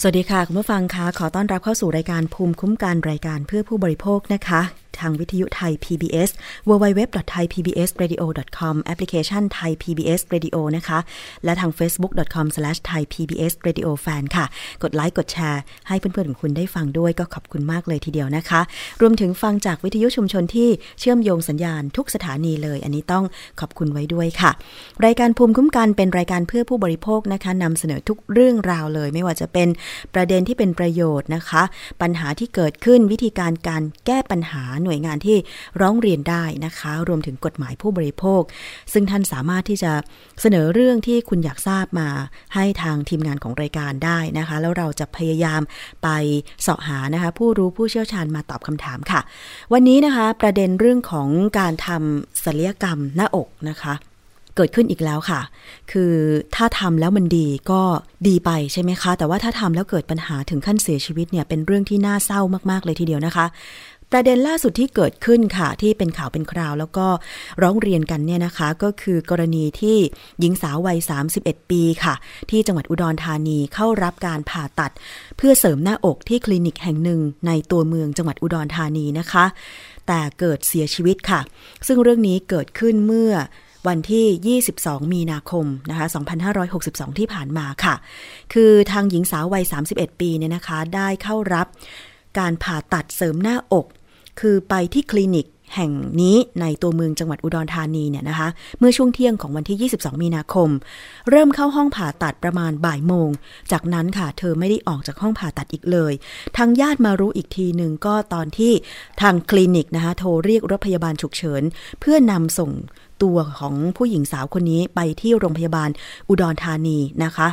สวัสดีค่ะ คุณผู้ฟังคะขอต้อนรับเข้าสู่รายการภูมิคุ้มกันรายการเพื่อผู้บริโภคนะคะทางวิทยุไทย PBS www.thaipbsradio.com แอปพลิเคชันไทย PBS Radio นะคะ และทาง facebook.com/thaipbsradiofan ค่ะ กดไลค์กดแชร์ ให้เพื่อนๆของคุณได้ฟังด้วยก็ขอบคุณมากเลยทีเดียวนะคะ รวมถึงฟังจากวิทยุชุมชนที่เชื่อมโยงสัญญาณทุกสถานีเลย อันนี้ต้องขอบคุณไว้ด้วยค่ะ รายการภูมิคุ้มกันเป็นรายการเพื่อผู้บริโภคนะคะนำเสนอทุกเรื่องราวเลย ไม่ว่าจะเป็นประเด็นที่เป็นประโยชน์นะคะ ปัญหาที่เกิดขึ้นวิธีการการแก้ปัญหาหน่วยงานที่ร้องเรียนได้นะคะ รวมถึงกฎหมายผู้บริโภค ซึ่งท่านสามารถที่จะเสนอเรื่องที่คุณอยากทราบมาให้ทางทีมงานของรายการได้นะคะ แล้วเราจะพยายามไปเสาะหานะคะ ผู้รู้ผู้เชี่ยวชาญมาตอบคำถามค่ะ วันนี้นะคะประเด็นเรื่องของการทำศัลยกรรมหน้าอกนะคะเกิดขึ้นอีกแล้วค่ะ คือถ้าทำแล้วมันดีก็ดีไปใช่ไหมคะ แต่ว่าถ้าทำแล้วเกิดปัญหาถึงขั้นเสียชีวิตเนี่ยเป็นเรื่องที่น่าเศร้ามากๆเลยทีเดียวนะคะ ประเด็นล่าสุดที่เกิดขึ้นค่ะที่เป็นข่าวเป็นคราว แล้วก็ร้องเรียนกันเนี่ยนะคะ ก็คือกรณีที่หญิงสาววัย 31 ปีค่ะ ที่จังหวัดอุดรธานีเข้ารับการผ่าตัด เพื่อเสริมหน้าอกที่คลินิกแห่งหนึ่งในตัวเมืองจังหวัดอุดรธานีนะคะ แต่เกิดเสียชีวิตค่ะ ซึ่งเรื่องนี้เกิดขึ้นเมื่อวันที่ 22 มีนาคม นะคะ 2562 ที่ผ่านมาค่ะ คือทางหญิงสาววัย 31 ปีเนี่ยนะคะ ได้เข้ารับการผ่าตัดเสริมหน้าอก คือไปที่คลินิกแห่งนี้ในตัวเมืองจังหวัดอุดรธานีเนี่ยนะคะ เมื่อช่วงเที่ยงของวันที่ 22 มีนาคม เริ่มเข้าห้องผ่าตัดประมาณบ่ายโมง จากนั้นค่ะ เธอไม่ได้ออกจากห้องผ่าตัดอีกเลย ทางญาติมารู้อีกทีหนึ่งก็ตอนที่ทางคลินิกนะคะโทรเรียกรถพยาบาลฉุกเฉิน เพื่อนำส่งตัวของผู้หญิงสาวคนนี้ไปที่โรงพยาบาลอุดรธานีนะคะ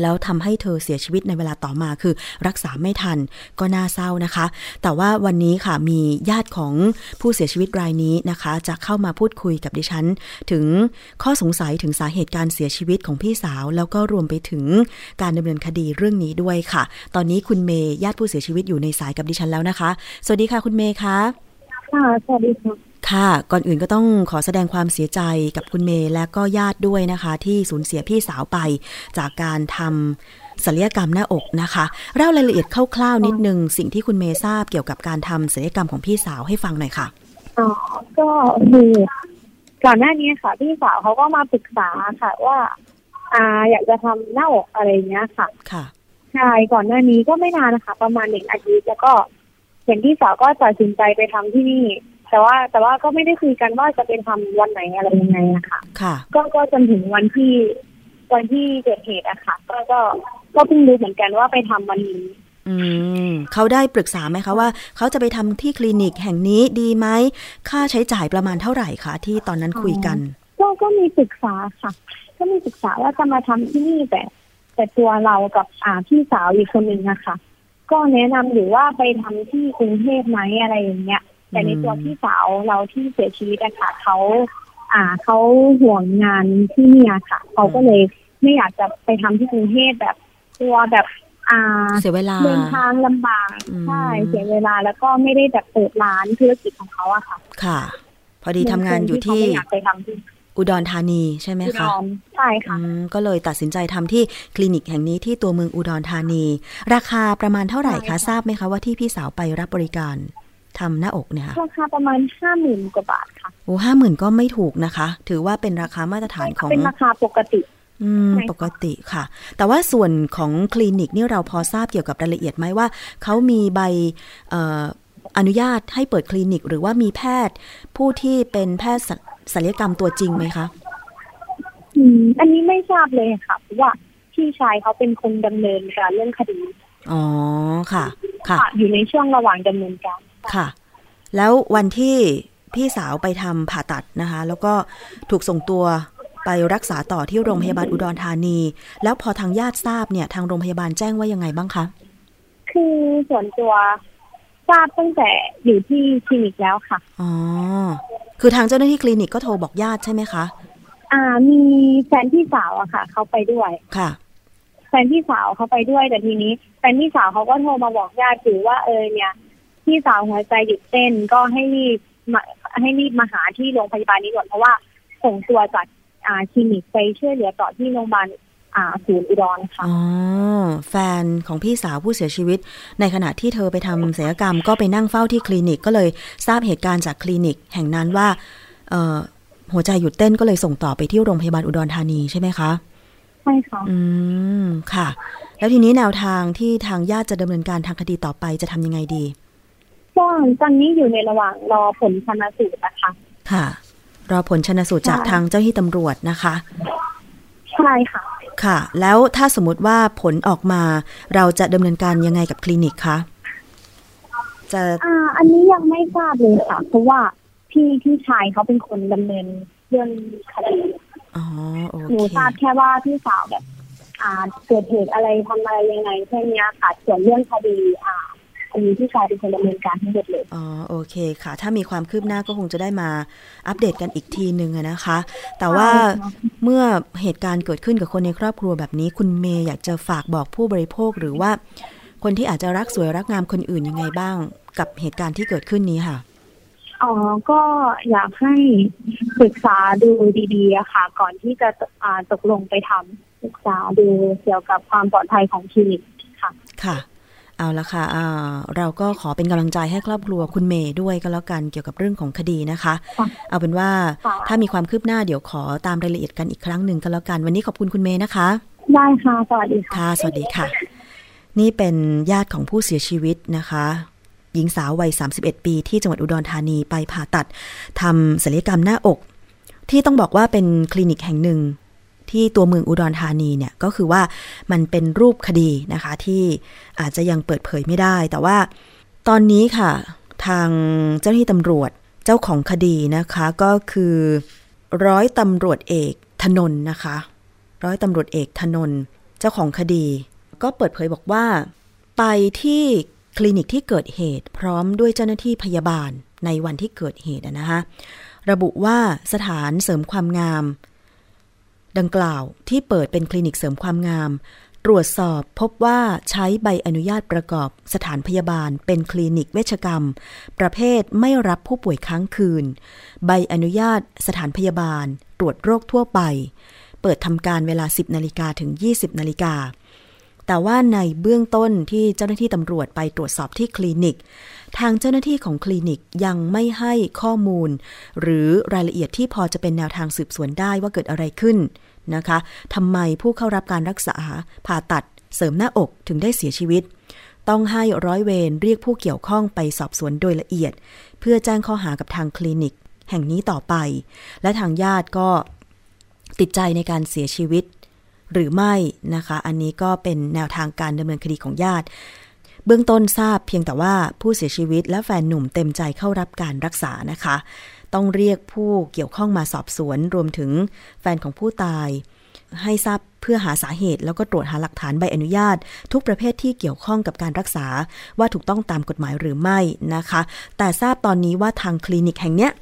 แล้วทำให้เธอเสียชีวิตในเวลาต่อมาคือรักษาไม่ทันก็น่าเศร้านะคะ แต่ว่าวันนี้ค่ะมีญาติของผู้เสียชีวิตรายนี้นะคะ จะเข้ามาพูดคุยกับดิฉัน ถึงข้อสงสัยถึงสาเหตุการเสียชีวิตของพี่สาว แล้วก็รวมไปถึงการดำเนินคดีเรื่องนี้ด้วยค่ะ ตอนนี้คุณเมย์ญาติผู้เสียชีวิตอยู่ในสายกับดิฉันแล้วนะคะ สวัสดีค่ะคุณเมย์คะค่ะสวัสดีค่ะ ค่ะ ก่อนอื่นก็ต้องขอแสดงความเสียใจกับคุณเมย์และก็ญาติด้วยนะคะ ที่สูญเสียพี่สาวไปจากการทำศัลยกรรมหน้าอกนะคะเล่ารายละเอียดคร่าวๆนิดนึงสิ่งที่คุณเมย์ทราบเกี่ยวกับการทำศัลยกรรมของพี่สาวให้ฟังหน่อยค่ะอ๋อก็คือก่อนหน้านี้ค่ะ พี่สาวเขาก็มาปรึกษาค่ะ ว่า อ่าอยากจะทำหน้าอกอะไรอย่างเงี้ยค่ะ ค่ะใช่ก่อนหน้านี้ก็ไม่นานนะคะ ประมาณหนึ่งอาทิตย์แล้วก็เห็นพี่สาวก็ตัดสินใจไปทำที่นี่ แต่ว่าแต่ว่าก็ไม่ได้คุยกันว่าจะไปทำวันไหนอะไรยังไงนะคะค่ะ ก็ก็จนถึงวันที่วันที่เกิดเหตุอะค่ะ ก็ก็ก็เพิ่งรู้เหมือนกันว่าไปทำวันนี้อืมเขาได้ปรึกษาไหมคะว่า เขาจะไปทำที่คลินิกแห่งนี้ดีไหมค่าใช้จ่ายประมาณเท่าไหร่คะที่ตอนนั้นคุยกัน ก็ก็มีปรึกษาค่ะ ก็มีปรึกษาว่าจะมาทำที่นี่แต่ แต่ตัวเรากับอ่าพี่สาวอีกคนหนึ่งนะคะก็แนะนำอยู่ว่าไปทำที่กรุงเทพไหมอะไรอย่างเงี้ย แต่ในตัวพี่สาวเราที่เสียชีวิตอะค่ะเขาอ่าเขาห่วงงานที่เนี่ยค่ะเขาก็เลยไม่อยากจะไปทำที่กรุงเทพแบบตัวแบบอ่าเสียเวลาเดินทางลำบากอืมใช่เสียเวลาแล้วก็ไม่ได้แบบเปิดร้านธุรกิจของเขาอะค่ะ ค่ะ พอดีทำงานอยู่ที่เขาไม่อยากไปทำที่อุดรธานีใช่ไหมอุดคะรใช่ค่ะอืมก็เลยตัดสินใจทำที่คลินิกแห่งนี้ที่ตัวเมืองอุดรธานี ราคาประมาณเท่าไหร่ใช่คะค่ะทราบไหมคะว่าที่พี่สาวไปรับบริการ ทำหน้าอกเนี่ยค่ะราคาประมาณห้าหมื่นกว่าบาทค่ะโอ้ห้าหมื่นก็ไม่ถูกนะคะ ถือว่าเป็นราคามาตรฐานของเป็นราคาปกติอืมใช่ค่ะปกติค่ะ แต่ว่าส่วนของคลินิกนี่เราพอทราบเกี่ยวกับรายละเอียดไหมว่าเขามีใบเอ่ออนุญาตให้เปิดคลินิก หรือว่ามีแพทย์ ผู้ที่เป็นแพทย์ศัลศัลยกรรมตัวจริงไหมคะอืมอันนี้ไม่ทราบเลยค่ะเพราะว่าพี่ชายเขาเป็นคนดำเนินการเรื่องคดี อ๋อค่ะ ค่ะค่ะอยู่ในช่วงระหว่างดำเนินการ ค่ะ แล้ววันที่พี่สาวไปทำผ่าตัดนะคะ แล้วก็ถูกส่งตัวไปรักษาต่อที่โรงพยาบาลอุดรธานี แล้วพอทางญาติทราบเนี่ย ทางโรงพยาบาลแจ้งว่ายังไงบ้างคะ คือส่วนตัวทราบตั้งแต่อยู่ที่คลินิกแล้วค่ะ อ๋อ คือทางเจ้าหน้าที่คลินิกก็โทรบอกญาติใช่ไหมคะ อ่า มีแฟนพี่สาวอะค่ะ เขาไปด้วย ค่ะ แฟนพี่สาวเขาไปด้วยแต่ทีนี้แฟนพี่สาวเขาก็โทรมาบอกญาติถือว่าเออเนี่ย พี่สาวหัวใจหยุดเต้นก็ให้รีบมาให้รีบมาหาที่โรงพยาบาลนี้ก่อนเพราะว่าส่งตัวจากอ่าคลินิกไปช่วยเหลือต่อที่โรงพยาบาลอ่าศูนย์อุดรค่ะอ๋อแฟนของพี่สาวผู้เสียชีวิต ในขณะที่เธอไปทำศัลยกรรมก็ไปนั่งเฝ้าที่คลินิกก็เลยทราบเหตุการณ์จากคลินิกแห่งนั้นว่าเอ่อหัวใจหยุดเต้นก็เลยส่งต่อไปที่โรงพยาบาลอุดรธานีใช่ไหมคะใช่ค่ะอืมค่ะ แล้วทีนี้แนวทางที่ทางญาติจะดำเนินการทางคดีต่อไปจะทำยังไงดี ก็ตอนนี้อยู่ในระหว่างรอผลชนสูตรนะคะ ค่ะ รอผลชนสูตรจากใช่ทางเจ้าหน้าที่ตำรวจนะคะ ใช่ค่ะ ค่ะ แล้วถ้าสมมติว่าผลออกมา เราจะดำเนินการยังไงกับคลินิกคะจะอ่า อันนี้ยังไม่ทราบเลยค่ะ เพราะว่าพี่พี่ชายเขาเป็นคนดำเนินเรื่องคดีอ๋อโอหนูเคทราบแค่ว่าพี่สาวแบบ อ่าเกิดเหตุอะไรทำอะไรยังไงแค่เนี้ยค่ะส่วนเรื่องคดี อ่า อันนี้พี่ชายเป็นคนดำเนินการทั้งหมดเลยอ๋อโอเคค่ะ ถ้ามีความคืบหน้าก็คงจะได้มาอัปเดตกันอีกทีนึงอะนะคะ แต่ว่าใช่ค่ะเมื่อเหตุการณ์เกิดขึ้นกับคนในครอบครัวแบบนี้ คุณเมย์อยากจะฝากบอกผู้บริโภคหรือว่า คนที่อาจจะรักสวยรักงามคนอื่นยังไงบ้าง กับเหตุการณ์ที่เกิดขึ้นนี้ค่ะอ๋อ ก็อยากให้ศึกษาดูดีๆอะค่ะ ก่อนที่จะอ่าตกลงไปทำศึกษาดูเกี่ยวกับความปลอดภัยของคลินิกค่ะ ค่ะ เอาละค่ะอ่าเราก็ขอเป็นกำลังใจให้ครอบครัวคุณเมย์ด้วยก็แล้วกันเกี่ยวกับเรื่องของคดีนะคะค่ะเอาเป็นว่าค่ะถ้ามีความคืบหน้าเดี๋ยวขอตามรายละเอียดกันอีกครั้งหนึ่งก็แล้วกัน วันนี้ขอบคุณคุณเมย์นะคะ ได้ค่ะ สวัสดีค่ะค่ะ สวัสดีค่ะ นี่เป็นญาติของผู้เสียชีวิตนะคะ หญิงสาววัย 31 ปีที่จังหวัดอุดรธานีไปผ่าตัดทำศัลยกรรมหน้าอก ที่ต้องบอกว่าเป็นคลินิกแห่งหนึ่ง ที่ตัวเมืองอุดรธานีเนี่ยก็คือว่ามันเป็นรูปคดีนะคะที่อาจจะยังเปิดเผยไม่ได้ แต่ว่าตอนนี้ค่ะ ทางเจ้าหน้าที่ตำรวจเจ้าของคดีนะคะก็คือร้อยตำรวจเอกธนนนะคะ ร้อยตำรวจเอกธนนเจ้าของคดี ก็เปิดเผยบอกว่า ไปที่คลินิกที่เกิดเหตุพร้อมด้วยเจ้าหน้าที่พยาบาลในวันที่เกิดเหตุนะคะระบุว่าสถานเสริมความงาม ดังกล่าวที่เปิดเป็นคลินิกเสริมความงาม ตรวจสอบพบว่าใช้ใบอนุญาตประกอบสถานพยาบาล เป็นคลินิกเวชกรรม ประเภทไม่รับผู้ป่วยค้างคืน ใบอนุญาตสถานพยาบาล ตรวจโรคทั่วไป เปิดทำการเวลา 10 นาฬิกาถึง 20 นาฬิกาแต่ว่าในเบื้องต้นที่เจ้าหน้าที่ตำรวจไปตรวจสอบที่คลินิก ทางเจ้าหน้าที่ของคลินิกยังไม่ให้ข้อมูล หรือรายละเอียดที่พอจะเป็นแนวทางสืบสวนได้ว่าเกิดอะไรขึ้นนะคะทำไมผู้เข้ารับการรักษาผ่าตัดเสริมหน้าอกถึงได้เสียชีวิต ต้องให้ร้อยเวรเรียกผู้เกี่ยวข้องไปสอบสวนโดยละเอียด เพื่อแจ้งข้อหากับทางคลินิก แห่งนี้ต่อไป และทางญาติก็ติดใจในการเสียชีวิต หรือไม่นะคะ อันนี้ก็เป็นแนวทางการดำเนินคดีของญาติ เบื้องต้นทราบเพียงแต่ว่าผู้เสียชีวิตและแฟนหนุ่มเต็มใจเข้ารับการรักษานะคะ ต้องเรียกผู้เกี่ยวข้องมาสอบสวน รวมถึงแฟนของผู้ตาย ให้ทราบเพื่อหาสาเหตุ แล้วก็ตรวจหาหลักฐานใบอนุญาต ทุกประเภทที่เกี่ยวข้องกับการรักษาว่าถูกต้องตามกฎหมายหรือไม่นะคะ แต่ทราบตอนนี้ว่าทางคลินิกแห่งเนี้ย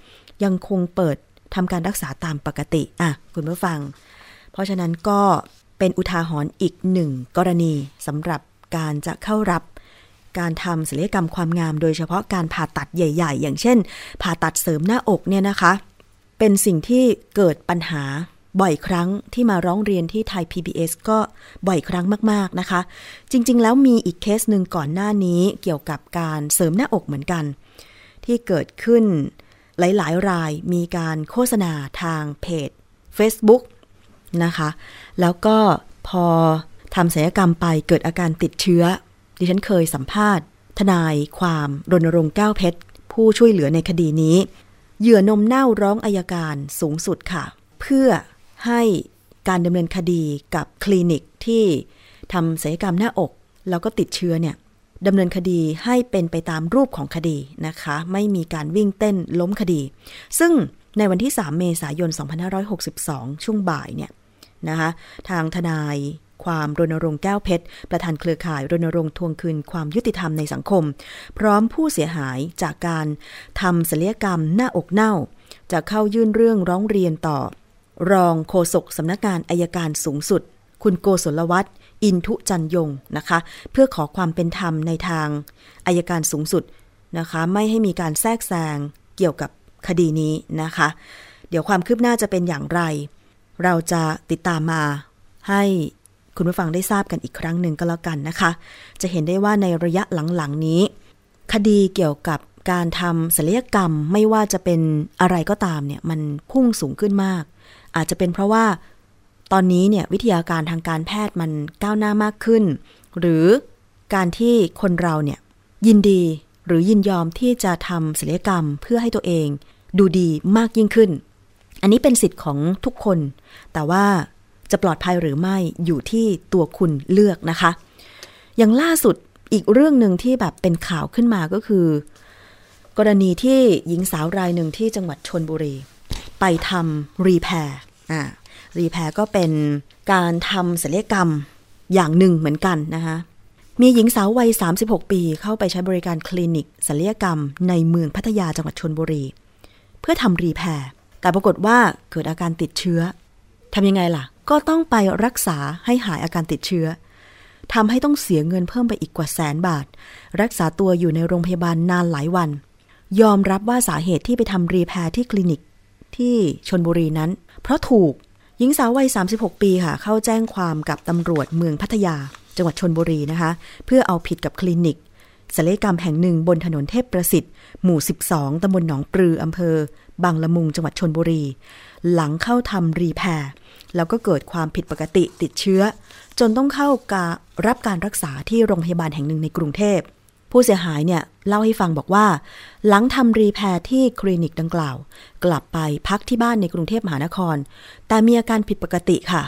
ยังคงเปิดทำการรักษาตามปกติอะคุณผู้ฟัง เพราะฉะนั้นก็เป็นอุทาหรณ์อีกหนึ่งกรณีสำหรับการจะเข้ารับ การทำศัลยกรรมความงาม โดยเฉพาะการผ่าตัดใหญ่ ๆ อย่างเช่น ผ่าตัดเสริมหน้าอกเนี่ยนะคะ เป็นสิ่งที่เกิดปัญหาบ่อยครั้งที่มาร้องเรียนที่ไทย PBS ก็บ่อยครั้งมาก ๆ นะคะ จริง ๆ แล้วมีอีกเคสหนึ่งก่อนหน้านี้เกี่ยวกับการเสริมหน้าอกเหมือนกัน ที่เกิดขึ้นหลาย ๆ รายมีการโฆษณาทางเพจ Facebook นะคะ แล้วก็พอทำศัลยกรรมไปเกิดอาการติดเชื้อ ดิฉันเคยสัมภาษณ์ ทนายความรณรงค์ก้าวเพชร ผู้ช่วยเหลือในคดีนี้ เหยื่อนมเน่าร้องอายการสูงสุดค่ะ เพื่อให้การดำเนินคดีกับคลินิกที่ทำศัลยกรรมหน้าอก แล้วก็ติดเชื้อเนี่ยดำเนินคดีให้เป็นไปตามรูปของคดีนะคะ ไม่มีการวิ่งเต้นล้มคดี ซึ่งในวันที่ 3 เมษายน 2562 ช่วงบ่ายเนี่ยนะคะทางทนาย ความรณรงค์แก้วเพชร ประธานเครือข่ายรณรงค์ทวงคืนความยุติธรรมในสังคม พร้อมผู้เสียหายจากการทำศัลยกรรมหน้าอกเน่า จะเข้ายื่นเรื่องร้องเรียนต่อ รองโฆษกสำนักงานอายการสูงสุด คุณโกศลวัฒน์อินทุจันยงนะคะ เพื่อขอความเป็นธรรมในทางอายการสูงสุดนะคะ ไม่ให้มีการแทรกแซงเกี่ยวกับคดีนี้นะคะ เดี๋ยวความคืบหน้าจะเป็นอย่างไร เราจะติดตามมาให้ คุณผู้ฟังได้ทราบกันอีกครั้งหนึ่งก็แล้วกันนะคะ จะเห็นได้ว่าในระยะหลังๆนี้ คดีเกี่ยวกับการทำศัลยกรรมไม่ว่าจะเป็นอะไรก็ตามเนี่ยมันพุ่งสูงขึ้นมาก อาจจะเป็นเพราะว่าตอนนี้เนี่ยวิทยาการทางการแพทย์มันก้าวหน้ามากขึ้น หรือการที่คนเราเนี่ยยินดีหรือยินยอมที่จะทำศัลยกรรมเพื่อให้ตัวเอง ดูดีมากยิ่งขึ้น อันนี้เป็นสิทธิ์ของทุกคน แต่ว่า จะปลอดภัยหรือไม่อยู่ที่ตัวคุณเลือกนะคะ อย่างล่าสุดอีกเรื่องหนึ่งที่แบบเป็นข่าวขึ้นมาก็คือ กรณีที่หญิงสาวรายหนึ่งที่จังหวัดชนบุรี ไปทำรีแพร์อ่ารีแพร์ก็เป็นการทำศัลยกรรมอย่างหนึ่งเหมือนกันนะคะมีหญิงสาววัย 36 ปีเข้าไปใช้บริการคลินิกศัลยกรรมในเมืองพัทยาจังหวัดชนบุรี เพื่อทำรีแพร์แต่ปรากฏว่าเกิดอาการติดเชื้อทำยังไงล่ะ ก็ต้องไปรักษาให้หายอาการติดเชื้อทำให้ต้องเสียเงินเพิ่มไปอีกกว่าแสนบาท รักษาตัวอยู่ในโรงพยาบาลนานหลายวัน ยอมรับว่าสาเหตุที่ไปทำรีแพร์ที่คลินิกที่ชนบุรีนั้น เพราะถูกหญิงสาววัย 36 ปีค่ะ เข้าแจ้งความกับตำรวจเมืองพัทยา จังหวัดชนบุรีนะคะ เพื่อเอาผิดกับคลินิกศัลยกรรมแห่งหนึ่งบนถนนเทพประสิทธิ์ หมู่ 12ตำบลหนองปลืออำเภอ บางละมุง จังหวัดชนบุรี หลังเข้าทำรีแพร์ แล้วก็เกิดความผิดปกติติดเชื้อ จนต้องเข้าการับการรักษาที่โรงพยาบาลแห่งหนึ่งในกรุงเทพ ผู้เสียหายเนี่ยเล่าให้ฟังบอกว่า หลังทำรีแพร์ที่คลินิกดังกล่าว กลับไปพักที่บ้านในกรุงเทพมหานคร แต่มีอาการผิดปกติค่ะ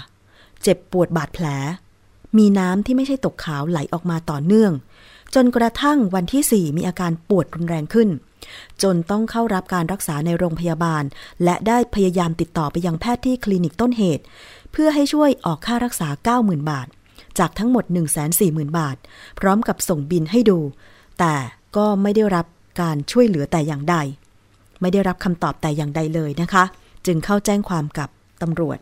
เจ็บปวดบาดแผล มีน้ำที่ไม่ใช่ตกขาวไหลออกมาต่อเนื่อง จนกระทั่งวันที่ 4 มีอาการปวดรุนแรงขึ้น จนต้องเข้ารับการรักษาในโรงพยาบาล และได้พยายามติดต่อไปยังแพทย์ที่คลินิกต้นเหตุ เพื่อให้ช่วยออกค่ารักษา 90,000 บาท จากทั้งหมด 140,000 บาท พร้อมกับส่งบินให้ดู แต่ก็ไม่ได้รับการช่วยเหลือแต่อย่างใด ไม่ได้รับคำตอบแต่อย่างใดเลยนะคะ จึงเข้าแจ้งความกับตำรวจ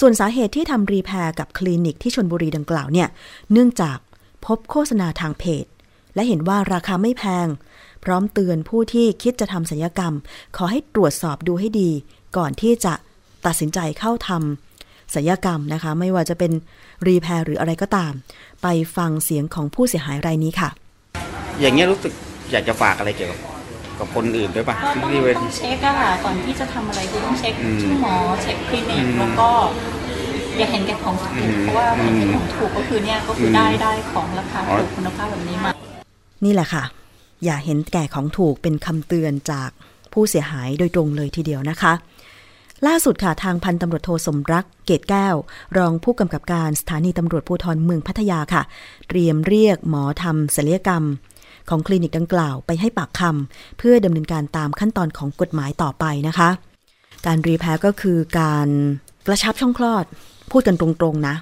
ส่วนสาเหตุที่ทำรีแพร์กับคลินิกที่ชนบุรีดังกล่าวเนี่ย เนื่องจากพบโฆษณาทางเพจ และเห็นว่าราคาไม่แพง พร้อมเตือนผู้ที่คิดจะทำศัลยกรรม ขอให้ตรวจสอบดูให้ดี ก่อนที่จะตัดสินใจเข้าทำศัลยกรรมนะคะ ไม่ว่าจะเป็นรีแพร์หรืออะไรก็ตาม ไปฟังเสียงของผู้เสียหายรายนี้ค่ะ อย่างเงี้ยรู้สึกอยากจะฝากอะไรเกี่ยวกับกับคนอื่นด้วยป่ะก็ต้องที่เวต้ทีองเช็คอะค่ะก่อนที่จะทำอะไรคือต้องเช็คอืมชื่อหมอเช็คคลินิกอืมแล้วก็อย่าเห็นแก่ของถูกอืมเพราะว่าเห็นแก่ของถูกก็คือเนี่ยก็คืออมได้ได้ของราคาอ๋อถูกคุณภาพแบบนี้มา นี่แหละค่ะ อย่าเห็นแก่ของถูกเป็นคำเตือนจากผู้เสียหายโดยตรงเลยทีเดียวนะคะ ล่าสุดค่ะทางพันตำรวจโทสมรัก เกตแก้ว รองผู้กำกับการสถานีตำรวจภูธรเมืองพัทยาค่ะ เตรียมเรียกหมอทำศัลยกรรม ของคลินิกดังกล่าวไปให้ปากคำเพื่อดำเนินการตามขั้นตอนของกฎหมายต่อไปนะคะ การรีแพรก็คือการกระชับช่องคลอด พูดกันตรงๆนะ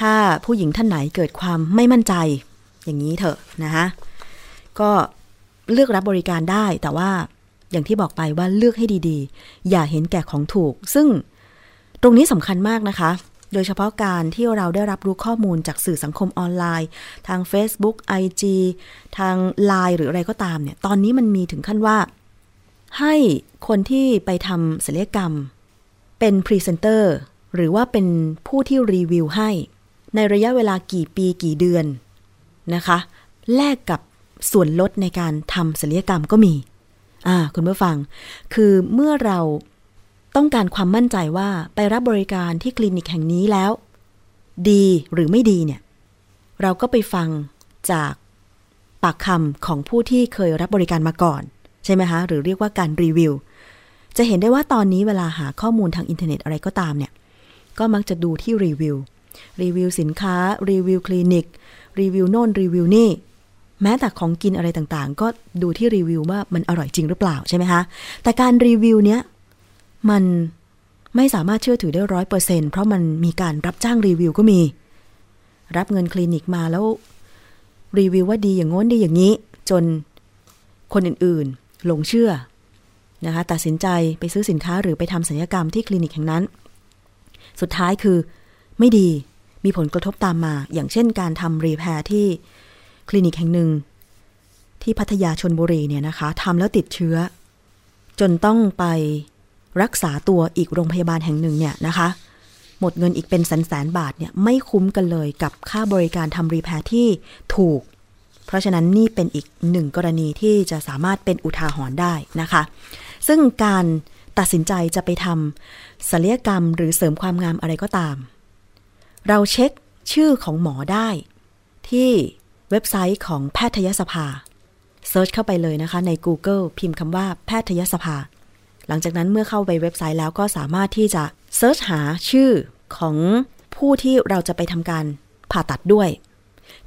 ถ้าผู้หญิงท่านไหนเกิดความไม่มั่นใจ อย่างนี้เถอะนะคะก็เลือกรับบริการได้แต่ว่าอย่างที่บอกไปว่าเลือกให้ดีๆ อย่าเห็นแก่ของถูก ซึ่งตรงนี้สำคัญมากนะคะ โดยเฉพาะการที่เราได้รับรู้ข้อมูลจากสื่อสังคมออนไลน์ ทาง Facebook IG ทาง Line หรืออะไรก็ตามเนี่ย ตอนนี้มันมีถึงขั้นว่า ให้คนที่ไปทำศัลยกรรม เป็นพรีเซนเตอร์หรือว่าเป็นผู้ที่รีวิวให้ ในระยะเวลากี่ปีกี่เดือน นะคะ แลกกับส่วนลดในการทำศัลยกรรมก็มี อ่า คุณผู้ฟัง คือเมื่อเราต้องการความมั่นใจว่าไปรับบริการที่คลินิกแห่งนี้แล้ว ดีหรือไม่ดีเนี่ย เราก็ไปฟังจากปากคำของผู้ที่เคยรับบริการมาก่อน ใช่ไหมคะหรือเรียกว่าการรีวิว จะเห็นได้ว่าตอนนี้เวลาหาข้อมูลทางอินเทอร์เน็ตอะไรก็ตามเนี่ย ก็มักจะดูที่รีวิวรีวิวสินค้ารีวิวคลินิก รีวิวโน่นรีวิวนี่ แม้แต่ของกินอะไรต่างๆ ก็ดูที่รีวิวว่ามันอร่อยจริงหรือเปล่าใช่ไหมคะ แต่การรีวิวเนี้ยมันไม่สามารถเชื่อถือได้ร้อยเปอร์เซ็นต์เพราะมันมีการรับจ้างรีวิวก็มี รับเงินคลินิกมาแล้ว รีวิวว่าดีอย่างง้นดีอย่างนี้ จนคนอื่นๆ หลงเชื่อนะคะตัดสินใจไปซื้อสินค้าหรือไปทำศัลยกรรมที่คลินิกแห่งนั้น สุดท้ายคือไม่ดี มีผลกระทบตามมา อย่างเช่นการทำรีแพร์ที่คลินิกแห่งหนึ่ง ที่พัทยาชนบุรีเนี่ยนะคะทำแล้วติดเชื้อ จนต้องไปรักษาตัวอีกโรงพยาบาลแห่งหนึ่งเนี่ยนะคะ หมดเงินอีกเป็นแสนแสนบาทเนี่ยไม่คุ้มกันเลยกับค่าบริการทำ repair ที่ถูก เพราะฉะนั้นนี่เป็นอีกหนึ่งกรณีที่จะสามารถเป็นอุทาหรณ์ได้นะคะ ซึ่งการตัดสินใจจะไปทำศัลยกรรมหรือเสริมความงามอะไรก็ตาม เราเช็คชื่อของหมอได้ ที่เว็บไซต์ของแพทยสภา search เข้าไปเลยนะคะ ใน Google พิมพ์คำว่าแพทยสภา หลังจากนั้นเมื่อเข้าไปเว็บไซต์แล้วก็สามารถที่จะเซิร์ชหาชื่อของผู้ที่เราจะไปทำการผ่าตัดด้วย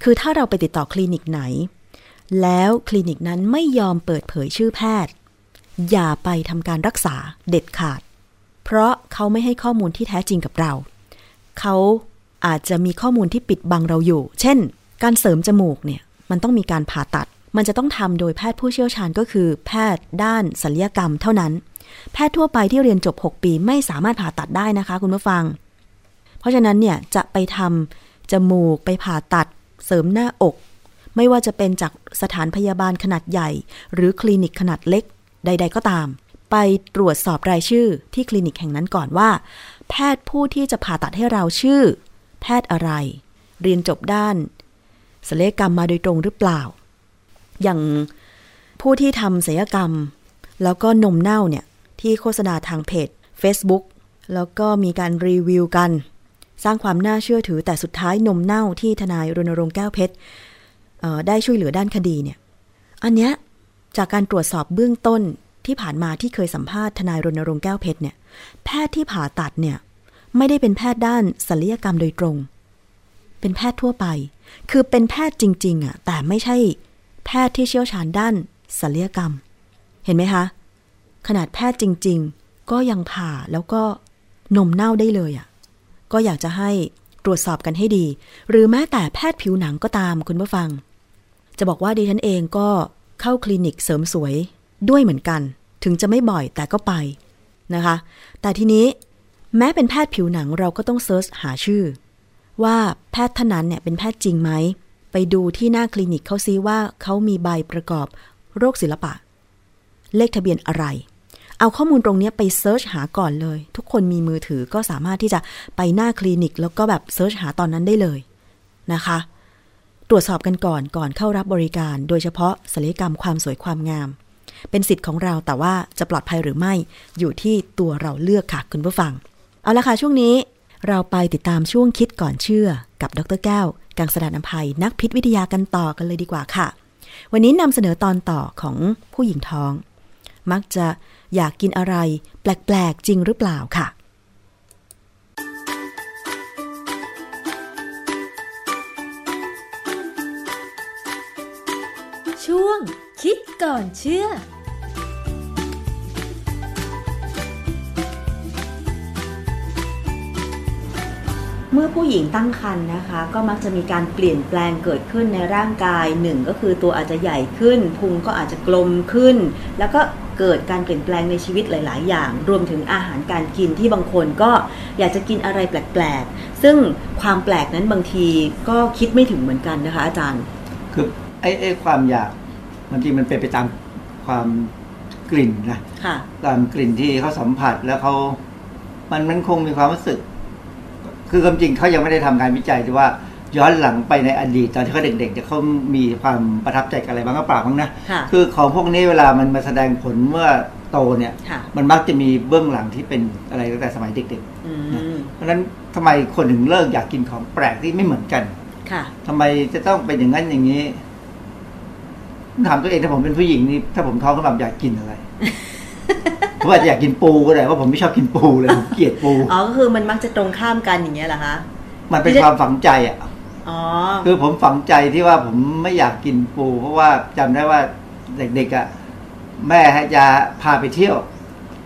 คือถ้าเราไปติดต่อคลินิกไหน แล้วคลินิกนั้นไม่ยอมเปิดเผยชื่อแพทย์ อย่าไปทำการรักษาเด็ดขาด เพราะเขาไม่ให้ข้อมูลที่แท้จริงกับเรา เขา อาจจะมีข้อมูลที่ปิดบังเราอยู่ เช่น การเสริมจมูกเนี่ยมันต้องมีการผ่าตัด มันจะต้องทำโดยแพทย์ผู้เชี่ยวชาญก็คือ แพทย์ด้านศัลยกรรมเท่านั้น แพทย์ทั่วไปที่เรียนจบ 6 ปีไม่สามารถผ่าตัดได้นะคะ คุณผู้ฟัง เพราะฉะนั้นเนี่ยจะไปทำจมูกไปผ่าตัด เสริมหน้าอก ไม่ว่าจะเป็นจากสถานพยาบาลขนาดใหญ่ หรือคลินิกขนาดเล็กใด ๆ ก็ตาม ไปตรวจสอบรายชื่อที่คลินิกแห่งนั้นก่อนว่า แพทย์ผู้ที่จะผ่าตัดให้เราชื่อ แพทย์อะไร เรียนจบด้านศัลยกรรมมาโดยตรงหรือเปล่า อย่างผู้ที่ทำศัลยกรรม แล้วก็นมเน่าเนี่ย ที่โฆษณาทางเพจ Facebook แล้วก็มีการรีวิวกัน สร้างความน่าเชื่อถือแต่สุดท้ายนมเน่าที่ทนายรณรงค์แก้วเพชรได้ช่วยเหลือด้านคดีเนี่ย อันเนี้ยจากการตรวจสอบเบื้องต้นที่ผ่านมาที่เคยสัมภาษณ์ทนายรณรงค์แก้วเพชรเนี่ย แพทย์ที่ผ่าตัดเนี่ย ไม่ได้เป็นแพทย์ด้านศัลยกรรมโดยตรง เป็นแพทย์ทั่วไป คือเป็นแพทย์จริงๆอะแต่ไม่ใช่แพทย์ที่เชี่ยวชาญด้านศัลยกรรม เห็นไหมคะ ขนาดแพทย์จริง ๆ ก็ยังผ่าแล้วก็นมเน่าได้เลยอะก็อยากจะให้ตรวจสอบกันให้ดี หรือแม้แต่แพทย์ผิวหนังก็ตามคุณผู้ฟัง จะบอกว่าดิฉันเองก็เข้าคลินิกเสริมสวยด้วยเหมือนกัน ถึงจะไม่บ่อยแต่ก็ไปนะคะ แต่ทีนี้ แม้เป็นแพทย์ผิวหนังเราก็ต้อง search หาชื่อ ว่าแพทย์ท่านนั้นเนี่ยเป็นแพทย์จริงไหม ไปดูที่หน้าคลินิกเขาซิว่าเขามีใบประกอบโรคศิลปะ เลขทะเบียนอะไร เอาข้อมูลตรงนี้ไป search หาก่อนเลย ทุกคนมีมือถือก็สามารถที่จะไปหน้าคลินิก แล้วก็แบบ search หาตอนนั้นได้เลยนะคะ ตรวจสอบกันก่อนก่อนเข้ารับบริการ โดยเฉพาะศัลยกรรมความสวยความงาม เป็นสิทธิ์ของเราแต่ว่าจะปลอดภัยหรือไม่อยู่ที่ตัวเราเลือกค่ะคุณผู้ฟัง เอาละค่ะช่วงนี้เราไปติดตามช่วงคิดก่อนเชื่อ กับดรแก้ว กังสดานอภัยนักพิษวิทยากันต่อกันเลยดีกว่าค่ะ วันนี้นำเสนอตอนต่อของผู้หญิงท้อง มักจะอยากกินอะไร แปลกๆ จริงหรือเปล่าค่ะ ช่วงคิดก่อนเชื่อ มื่อผู้หญิงตั้งครรภ์นะคะ ก็มักจะมีการเปลี่ยนแปลงเกิดขึ้นในร่างกายหนึ่งก็คือตัวอาจจะใหญ่ขึ้นพุงก็อาจจะกลมขึ้น แล้วก็เกิดการเปลี่ยนแปลงในชีวิตหลาย ๆ อย่าง รวมถึงอาหารการกินที่บางคนก็อยากจะกินอะไรแปลก ๆ ซึ่งความแปลกนั้นบางทีก็คิดไม่ถึงเหมือนกันนะคะ อาจารย์ คือไอ้ไอ้ความอยากบางทีมันเป็นไปตามความกลิ่นนะค่ะตามกลิ่นที่เขาสัมผัสแล้วเขามันมันคงมีความรู้สึก คือความจริงเขายังไม่ได้ทำการวิจัยที่ว่าย้อนหลังไปในอดีตตอนที่เขาเด็กๆจะเขามีความประทับใจกับอะไรบ้างก็เปล่าบ้างนะค่ะคือของพวกนี้เวลามันมาแสดงผลเมื่อโตเนี่ยค่ะมันมักจะมีเบื้องหลังที่เป็นอะไรตั้งแต่สมัยเด็กอืมๆเพราะฉะนั้นทำไมคนถึงเลิกอยากกินของแปลกที่ไม่เหมือนกัน ค่ะทำไมจะต้องเป็นอย่างนั้นอย่างนี้ถามตัวเองถ้าผมเป็นผู้หญิงนี่ถ้าผมท้องขึ้นมาอยากกินอะไร ผมอาจจะอยากกินปูก็ได้ว่าผมไม่ชอบกินปูเลยผมเกลียดปูอ๋อก็คือมันมักจะตรงข้ามกันอย่างเงี้ยเหรอคะมันเป็นความฝังใจอะอ๋อคือผมฝังใจที่ว่าผมไม่อยากกินปู เพราะว่าจำได้ว่าเด็กๆอะแม่จะพาไปเที่ยว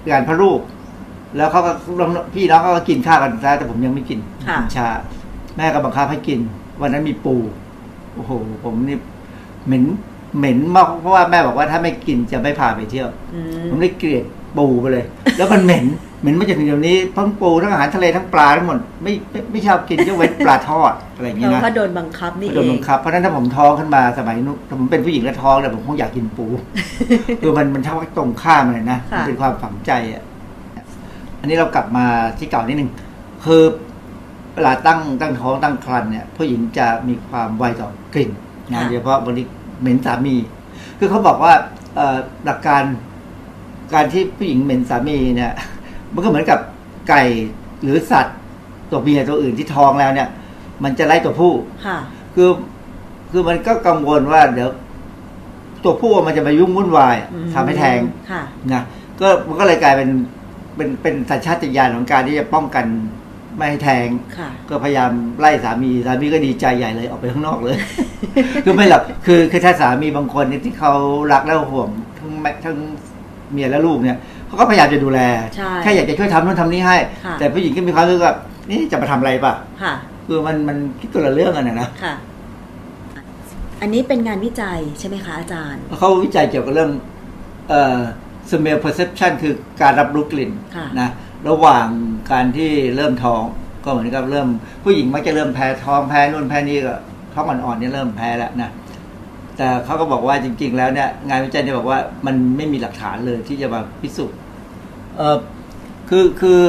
งานพระลูก แล้วเขาก็พี่น้องเขาก็กินข้าวกันซะแต่ผมยังไม่กินค่ะกินชา แม่ก็บังคับให้กิน วันนั้นมีปู โอ้โห ผมนี่เหม็นเหม็นมากเพราะว่าแม่บอกว่าถ้าไม่กินจะไม่พาไปเที่ยวอืมผมเลยเกลียด ปูไปเลย แล้วมันเหม็นเหม็นมาจนถึงเดี๋ยวนี้ทั้งปูทั้งอาหารทะเลทั้งปลาทั้งหมดไม่ไม่ไม่ชอบกินยกเว้นปลาทอดอะไรอย่างเพนี้นะราะโดนบังคับนี่โดเอนบังงคับเพราะฉะนั้นถ้าผมท้องขึ้นมาสมัยนู้นถ้าผมเป็นผู้หญิงแล้วท้องเนี่ยผมคงอยากกินปูคือมันมันเท่ากับตรงข้ามเลยนะค่ะมันเป็นความฝังใจอะอันนี้เรากลับมาที่เก่านิดนึงคือเวลาตั้งตั้งท้องตั้งครรภ์เนี่ยผู้หญิงจะมีความไวต่อกลิ่นนะโดยเฉพาะบริเหม็นสามี คือเขาบอกว่าเอ่อหลักการ การที่ผู้หญิงเหม็นสามีเนี่ยมันก็เหมือนกับไก่หรือสัตว์ตัวเมียตัวอื่นที่ท้องแล้วเนี่ย มันจะไล่ตัวผู้ค่ะ คือคือมันก็กังวลว่าเดี๋ยวตัวผู้มันจะมายุ่งวุ่นวายอืมทำให้แทงค่ะ นะก็มันก็เลยกลายเป็นเป็นเป็นสัญชาตญาณของการที่จะป้องกันไม่ให้แทง ค่ะ ก็พยายามไล่สามีสามีก็ดีใจใหญ่เลยออกไปข้างนอกเลย คือไม่หรอกคือคือถ้าสามีบางคนเนี่ยที่เขารักและห่วงทั้งแม่ทั้ง เมียและลูกเนี่ยเขาก็พยายามจะดูแลใช่แค่อยากจะช่วยทำนู่นทำนี่ให้ค่ะแต่ผู้หญิงก็มีความรู้สึกว่านี่จะมาทำอะไรป่ะค่ะคือมันมันคิดตัวละเรื่องกันนะนะค่ะ อันนี้เป็นงานวิจัยใช่ไหมคะอาจารย์เขาวิจัยเกี่ยวกับเรื่องเอ่อ smell perception คือการรับรู้กลิ่นค่ะนะระหว่างการที่เริ่มท้องก็เหมือนกับเริ่ม ผู้หญิงมักจะเริ่มแพ้ท้องแพ้นู่นแพ้นี่ก็ท้องอ่อนๆเนี่ยเริ่มแพ้แล้วนะ แต่เขาก็บอกว่าจริง ๆ แล้วเนี่ยงานวิจัยเนี่ยบอกว่ามันไม่มีหลักฐานเลยที่จะมาพิสูจน์เออคือคือ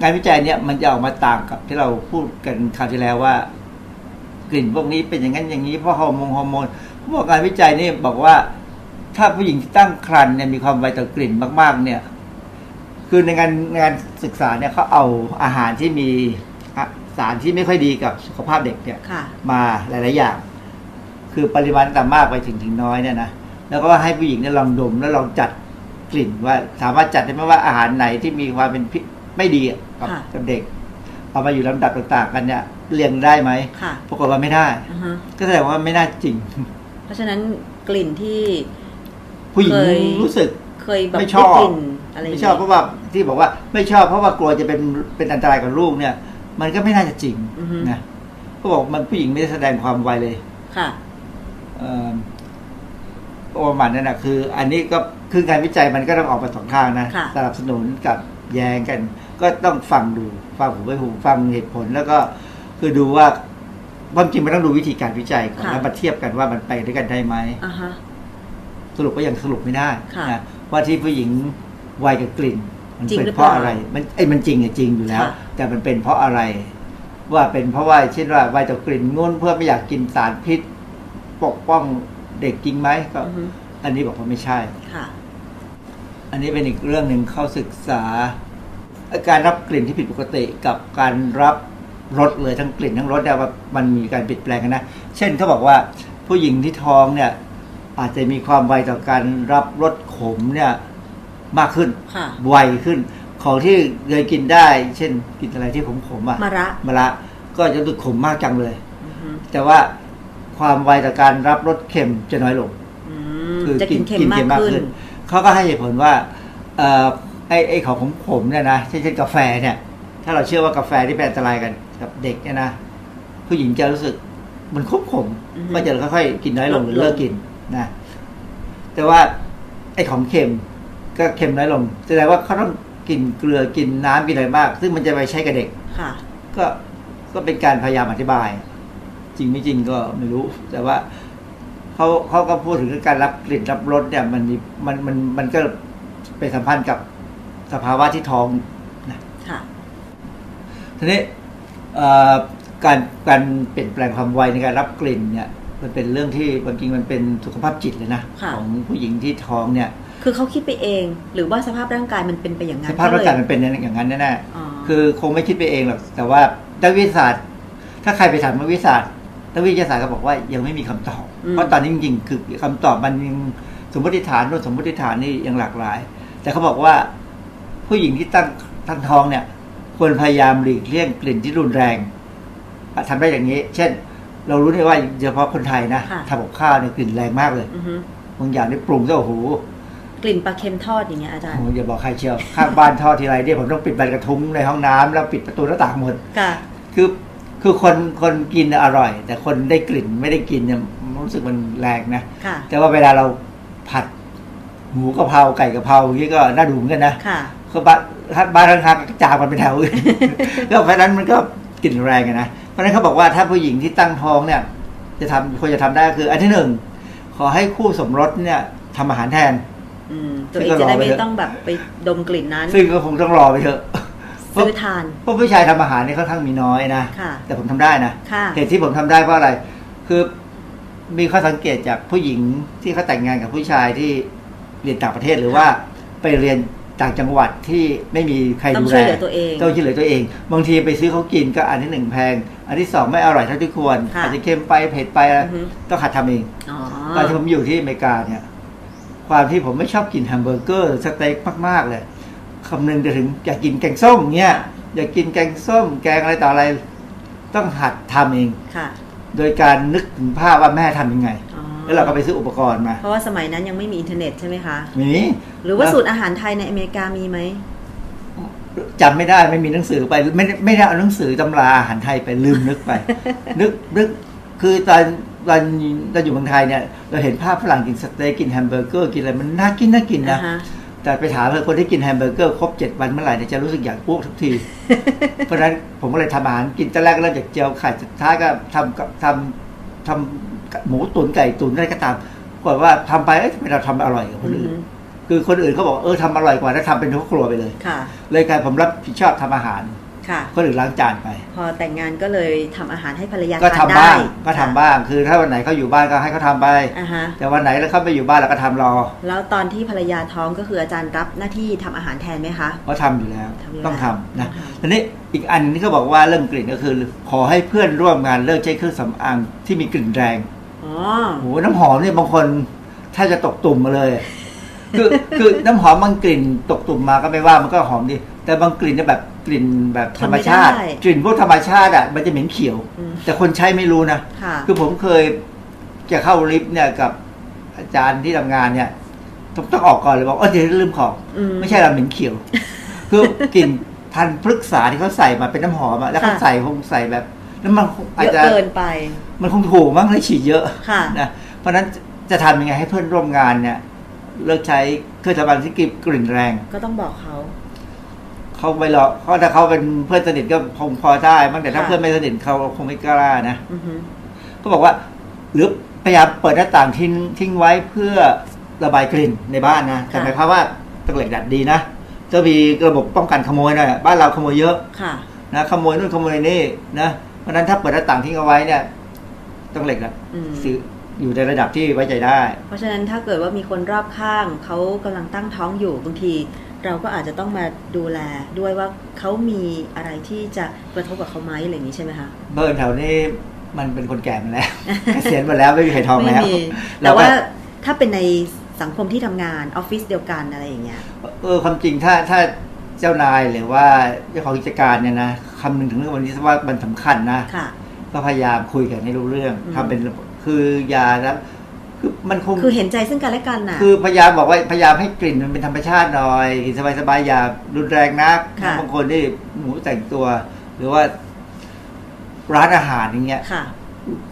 งานวิจัยเนี่ยมันจะออกมาต่างกับที่เราพูดกันคราวที่แล้วว่ากลิ่นพวกนี้เป็นอย่างนั้นอย่างนี้เพราะฮอร์โมนฮอร์โมนเขาบอกงานวิจัยนี่บอกว่าถ้าผู้หญิงที่ตั้งครรภ์เนี่ยมีความไวต่อกลิ่นมาก ๆ เนี่ย คือในงานในงานศึกษาเนี่ยเขาเอาอาหารที่มีอะสารที่ไม่ค่อยดีกับสุขภาพเด็กเนี่ยค่ะมาหลาย ๆ อย่าง คือปริมาณต่ำมากไปถึงถึงน้อยเนี่ยนะแล้วก็ให้ผู้หญิงเนี่ยลองดมแล้วลองจัดกลิ่นว่า สามารถจัดได้ไหมว่าอาหารไหนที่มีความเป็นพิษไม่ดีอะกับค่ะกับเด็กเอามาอยู่ลำดับต่างๆ กันเนี่ยเรียงได้ไหมค่ะปรากฏว่าไม่ได้อ่าฮะก็แสดงว่าไม่น่าจริง เพราะฉะนั้นกลิ่นที่ผู้หญิงเคยรู้สึกเคยแบบไม่ชอบด้กลิ่นอะไรไม่ชอบเพราะว่าที่บอกว่าไม่ชอบเพราะว่ากลัวจะเป็นเป็นอันตรายกับลูกเนี่ย มันก็ไม่น่าจะจริงอือฮึนะก็บอกมันผู้หญิงไม่ได้แสดงความไวเลย ค่ะเอ่อ ประมาณนั้นนะคือ อันนี้ก็คือการวิจัยมันก็ต้องออกมาสองทางนะค่ะสนับสนุนกับแย้งกัน ก็ต้องฟังดูฟังหูไปหูฟังเหตุผลแล้วก็คือดูว่าความจริงมันต้องดูวิธีการวิจัยก่อนค่ะแล้วมาเทียบกันว่ามันไปด้วยกันได้ไหมอ่าฮะสรุปก็ยังสรุปไม่ได้ค่ะนะว่าที่ผู้หญิงวัยกับกลิ่น มันจริงเป็นหรือเพราะเปล่าอะไร มันไอ้ยมันจริงอะจริงอยู่แล้วค่ะแต่มันเป็นเพราะอะไร ว่าเป็นเพราะว่าเช่นว่าวัยกับกลิ่นงุ่นเพื่อไม่อยากกินสารพิษ ปกป้องเด็กจริงไหมก็ อือฮึ อันนี้บอกว่าไม่ใช่ ค่ะ อันนี้เป็นอีกเรื่องหนึ่งเข้าศึกษาการรับกลิ่นที่ผิดปกติกับการรับรสเลยทั้งกลิ่นทั้งรสเนี่ยว่ามันมีการเปลี่ยนแปลงกันนะ เช่นเขาบอกว่าผู้หญิงที่ท้องเนี่ย อาจจะมีความไวต่อการรับรสขมเนี่ยมากขึ้นค่ะ ไวขึ้น ของที่เคยกินได้ เช่นกินอะไรที่ขมขมๆอะมะระมะระก็จะรู้สึกขมมากจังเลย อือฮึแต่ว่า ความไวต่อการรับรสเค็มจะน้อยลงอืมคือจะกินเค็มมากขึ้นเขาก็ให้เหตุผลว่าเอ่อไอ้ไอ้ของของผมเนี่ยนะเช่นเช่นกาแฟเนี่ย ถ้าเราเชื่อว่ากาแฟที่เป็นอันตรายกัน กับเด็กเนี่ยนะผู้หญิงจะรู้สึกมันขมขมๆอือฮึก็จะค่อยๆกินน้อยลงหรือลดลงเลิกกินนะแต่ว่าไอ้ของเค็มก็เค็มน้อยลงแสดงว่าเขาต้องกินเกลือกินน้ำกินอะไรมาก ซึ่งมันจะไปใช้กับเด็กค่ะก็ก็เป็นการพยายามอธิบาย จริงไม่จริงก็ไม่รู้ แต่ว่าเขาเขาก็พูดถึงการรับกลิ่นรับรสเนี่ยมันมีมันมันมันก็เป็นสัมพันธ์กับสภาวะที่ท้องนะค่ะทีนี้เอ่อการการเปลี่ยนแปลงความไวในการรับกลิ่นเนี่ย มันเป็นเรื่องที่บางทีมันเป็นสุขภาพจิตเลยนะค่ะของผู้หญิงที่ท้องเนี่ย คือเขาคิดไปเอง หรือว่าสภาพร่างกายมันเป็นไปอย่างนั้สนภาพร่างกายเลมันเป็นอย่างนั้นแน่ๆอ๋อคือคงไม่คิดไปเองหรอกแต่ว่านักวิทยาศาสตร์ ถ้าใครไปถามนักวิทยาศาสตร์ นักวิทยาศาสตร์ก็บอกว่ายังไม่มีคำตอบอืมเพราะตอนนี้จริงๆ คือคำตอบมันยังสมมติฐานโน่นสมมติฐานนี่ยังหลากหลาย แต่เขาบอกว่าผู้หญิงที่ตั้งตั้งท้องเนี่ย ควรพยายามหลีกเลี่ยงกลิ่นที่รุนแรงอะทำได้อย่างนี้ เช่น เรารู้ได้ว่าเฉพาะคนไทยนะค่ะทำกับข้าวเนี่ยกลิ่นแรงมากเลยอือฮึบางอย่างนี่ปรุงซะโอ้โหกลิ่นปลาเค็มทอดอย่างเงี้ยอาจารย์โอ้โหอย่าบอกใครเชียวข้างบ้านทอดทีไรเนี่ยผมต้องปิดแบนกระทุ้งในห้องน้ำแล้วปิดประตูหน้าต่างหมดค่ะ คือ คือคนคนกินอร่อย แต่คนได้กลิ่นไม่ได้กินเนี่ยรู้สึกมันแรงนะค่ะ แต่ว่าเวลาเราผัดหมูกะเพราไก่กะเพราอย่างนี้ก็น่าดูเหมือนกันนะค่ะก็บ้านถ้าบ้านข้างๆก็จางมันเป็นแถวอื่นก็เพราะฉะนั้นมันก็กลิ่นแรงอะนะเพราะฉะนั้นเขาบอกว่าถ้าผู้หญิงที่ตั้งท้องเนี่ย จะทำควรจะทำได้ก็คือ อันที่หนึ่งขอให้คู่สมรสเนี่ยทำอาหารแทนอืมตัวเองจะได้ไม่ต้องแบบไปดมกลิ่นนั้น ซึ่งก็คงต้องรอไปเถอะ ซื้อทานเพราะผู้ชายทำอาหารเนี่ยค่อนข้างมีน้อยนะค่ะแต่ผมทำได้นะค่ะเหตุที่ผมทำได้เพราะอะไร คือมีข้อสังเกตจากผู้หญิงที่เขาแต่งงานกับผู้ชายที่เรียนต่างประเทศหรือว่าไปเรียนต่างจังหวัดที่ไม่มีใครต้องดูช่แลวยเหลือตัวเองต้องช่วยเหลือตัวเอง บางทีไปซื้อเขากินก็อันที่หนึ่งแพง อันที่สองไม่อร่อยเท่าที่ควรค่ะอาจจะเค็มไปเผ็ดไปอือฮึต้องหัดทำเองอ๋อตอนที่ผมอยู่ที่อเมริกาเนี่ย ความที่ผมไม่ชอบกินแฮมเบอร์เกอร์สเต็กมากๆเลย คำนึงจะถึงอยากกินแกงส้มเงี้ยอยากกินแกงส้ม แกงอะไรต่ออะไร ต้องหัดทำเองค่ะ โดยการนึกถึงภาพว่าแม่ทำยังไงอ๋อแล้วเราก็ไปซื้ออุปกรณ์มา เพราะว่าสมัยนั้นยังไม่มีอินเทอร์เน็ตใช่ไหมคะมีหรือว่าแล้วสูตรอาหารไทยในอเมริกามีไหมจำไม่ได้ไม่มีหนังสือไปไม่ได้ไม่ได้เอาหนังสือตำราอาหารไทยไปลืมนึกไป นึกนึกคือตอนตอนเราอยู่เมืองไทยเนี่ย เราเห็นภาพฝรั่งกินสเต็กกินแฮมเบอร์เกอร์กินอะไรมันน่ากินน่ากินนะอ่าฮะ แต่ไปถามเลยคนที่กินแฮมเบอร์เกอร์ครบเจ็ดวันเมื่อไหร่เนี่ยจะรู้สึกอยากอ้วกทุกที เพราะฉะนั้นผมก็เลยทำอาหารกินแต่แรกก็เริ่มจากเจียวไข่สุดท้ายก็ทำกับทำทำหมูตุ๋นไก่ตุ๋นอะไรก็ตามกว่าว่าทำไปเอ๊ะทำไมเราทำอร่อยกว่าคนอื่นอืมคือคนอื่นเขาบอกเออทำอร่อยกว่าแล้วทำเป็นทุกครัวไปเลยค่ะเลยกลายผมรับผิดชอบทำอาหาร ค่ะคนอื่นล้างจานไป พอแต่งงานก็เลยทำอาหารให้ภรรยาก็ทาทำนได้บ้างก็ทำบ้างคือถ้าวันไหนเขาอยู่บ้านก็ให้เขาทำไปอ่าฮะแต่วันไหนแล้วเขาไม่อยู่บ้านเราก็ทำรอ แล้วตอนที่ภรรยาท้องก็คืออาจารย์รับหน้าที่ทำอาหารแทนไหมคะเขาทำอยู่แล้วทำอยู่แล้วต้องทำนะต้องทำทีนี้อีกอันที่เขาบอกว่าเรื่องกลิ่นก็คือ ขอให้เพื่อนร่วมงานเลิกใช้เครื่องสำอางที่มีกลิ่นแรงอ๋อโอ้โหน้ำหอมเนี่ยบางคนถ้าจะตกตุ่มมาเลยคือคือน้ำหอมบางกลิ่นตกตุ่มมาก็ไม่ว่ามันก็หอมดี แต่บางกลิ่นเนี่ยแบบ กลิ่นแบบธรรมชาติทนไม่ได้กลิ่นพวกธรรมชาติอะมันจะเหม็นเขียวอืมแต่คนใช้ไม่รู้นะค่ะคือผมเคยจะเข้าลิฟต์เนี่ยกับอาจารย์ที่ทำงานเนี่ยต้องต้องออกก่อนเลยบอกเออเดี๋ยวลืมของอืมไม่ใช่เราเหม็นเขียว คือกลิ่นพันธุ์พฤกษาที่เขาใส่มาเป็นน้ำหอมอะแล้วเขาค่ะใส่คงใส่แบบแล้วมันคงอาจเยอะจะเกินไป มันคงถูกมั้งเลยฉีดเยอะค่ะนะเพราะฉะนั้นจะทำยังไงให้เพื่อนร่วมงานเนี่ย เลิกใช้เครื่องทำงานที่กลิ่นแรง ก็ต้องบอกเขา เขาไม่หรอกเพราะถ้าเขาเป็นเพื่อนสนิทก็คงพอได้บ้างแต่ถ้าค่ะ เพื่อนไม่สนิทเขาคงไม่กล้านะ อือฮึก็บอกว่า หรือพยายามเปิดหน้าต่างทิ้งทิ้งไว้เพื่อระบายกลิ่นในบ้านนะแต่หมายความว่าตะเหล็กดัดดีนะจะมีระบบป้องกันขโมยหน่อยบ้านเราขโมยเยอะค่ะ นะขโมยนู่นขโมยนี่นะเพราะฉะนั้นถ้าเปิดหน้าต่างทิ้งเอาไว้เนี่ยต้องเหล็กอะอืม ซื้ออยู่ในระดับที่ไว้ใจได้ เพราะฉะนั้นถ้าเกิดว่ามีคนรอบข้างเขากำลังตั้งท้องอยู่บางที เราก็อาจจะต้องมาดูแลด้วยว่าเขามีอะไรที่จะกระทบกับเขาไหมอะไรอย่างนี้ใช่ไหมคะเบิร์นแถวนี้มันเป็นคนแก่มาแล้วเกษียณมาแล้วไม่มีใครทองไม่แล้วมีแล้แต่วก็ว่าถ้าเป็นในสังคมที่ทำงานออฟฟิศเดียวกันอะไรอย่างเงี้ยเออความจริงถ้าถ้าเจ้านายหรือว่าเจ้าของกิจการเนี่ยนะคำนึงถึงเรื่องวันนี้ว่ามันสำคัญนะค่ะก็พยายามคุยกันให้รู้เรื่องอืมทำเป็นระบบคืออยาแล้ว คือมันคงคือเห็นใจซึ่งกันและกันน่ะคือพยายามบอกว่าพยายามให้กลิ่นมันเป็นธรรมชาติหน่อยกลิ่นสบายๆอย่ารุนแรงนักค่ะบางคนที่หมูแต่งตัว หรือว่าร้านอาหารอย่างเงี้ยค่ะ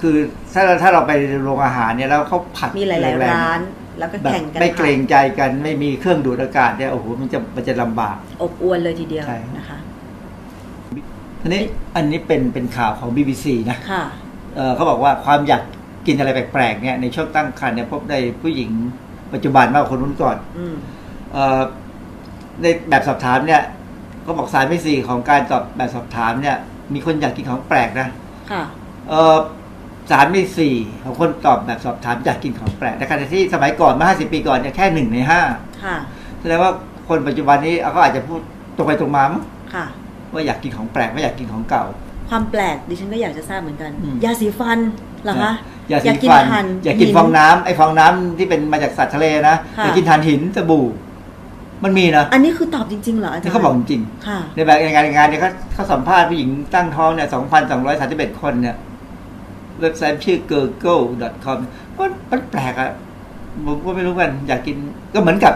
คือถ้าถ้าเราไปโรงอาหารเนี่ยแล้วเขาผัดมีหลายๆแงๆร้านแล้วก็แบบแข่งกันไม่เกรงทใจกัน ไม่มีเครื่องดูดอากาศเนี่ยโอ้โหมันจะมันจะลำบากำอบอวนเลยทีเดียวใช่นะคะทีนี้อันนี้เป็นเป็นข่าวของ BBC นะค่ะเอ่อเขาบอกว่าความอยาก กินอะไรแปลกๆเนี่ยในช่วงตั้งครรภ์เนี่ยพบในผู้หญิงปัจจุบันมากกว่าคนรุ่นก่อนอืมเอ่อในแบบสอบถามเนี่ย ก็บอกสายไม่สี่ของการตอบแบบสอบถามเนี่ย มีคนอยากกินของแปลกนะค่ะเออสามในสี่ของคนตอบแบบสอบถามอยากกินของแปลกในขณะที่สมัยก่อนเมื่อห้าสิบปีก่อนเนี่ยแค่หนึ่งในห้าค่ะแสดงว่าคนปัจจุบันนี้เขาอาจจะพูดตรงไปตรงมามั้งค่ะ ว่าอยากกินของแปลกไม่อยากกินของเก่า ความแปลกดิฉันก็อยากจะทราบเหมือนกันอืมยาสีฟันเหรอคะอยากอยากกิกินนฟันถ่านอยากกินหินฟองน้ำไอ้ฟองน้ำที่เป็นมาจากสัตว์ทะเลนะค่ะอยากกินถ่านหินสบู่ มันมีนะอันนี้คือตอบจริงๆเหรออาจารย์ที่เขาบอกจริงค่ะๆในแบบในงานในงานเนี่ยเขาเขาสัมภาษณ์ผู้หญิงตั้งท้องเนี่ยสองพันสองร้อยสามสิบเอ็ดคนเนี่ยเว็บไซต์ชื่อ g o g o com ก็มันแปลกอะผมก็ไม่รู้กัน อยากกินก็เหมือนกับ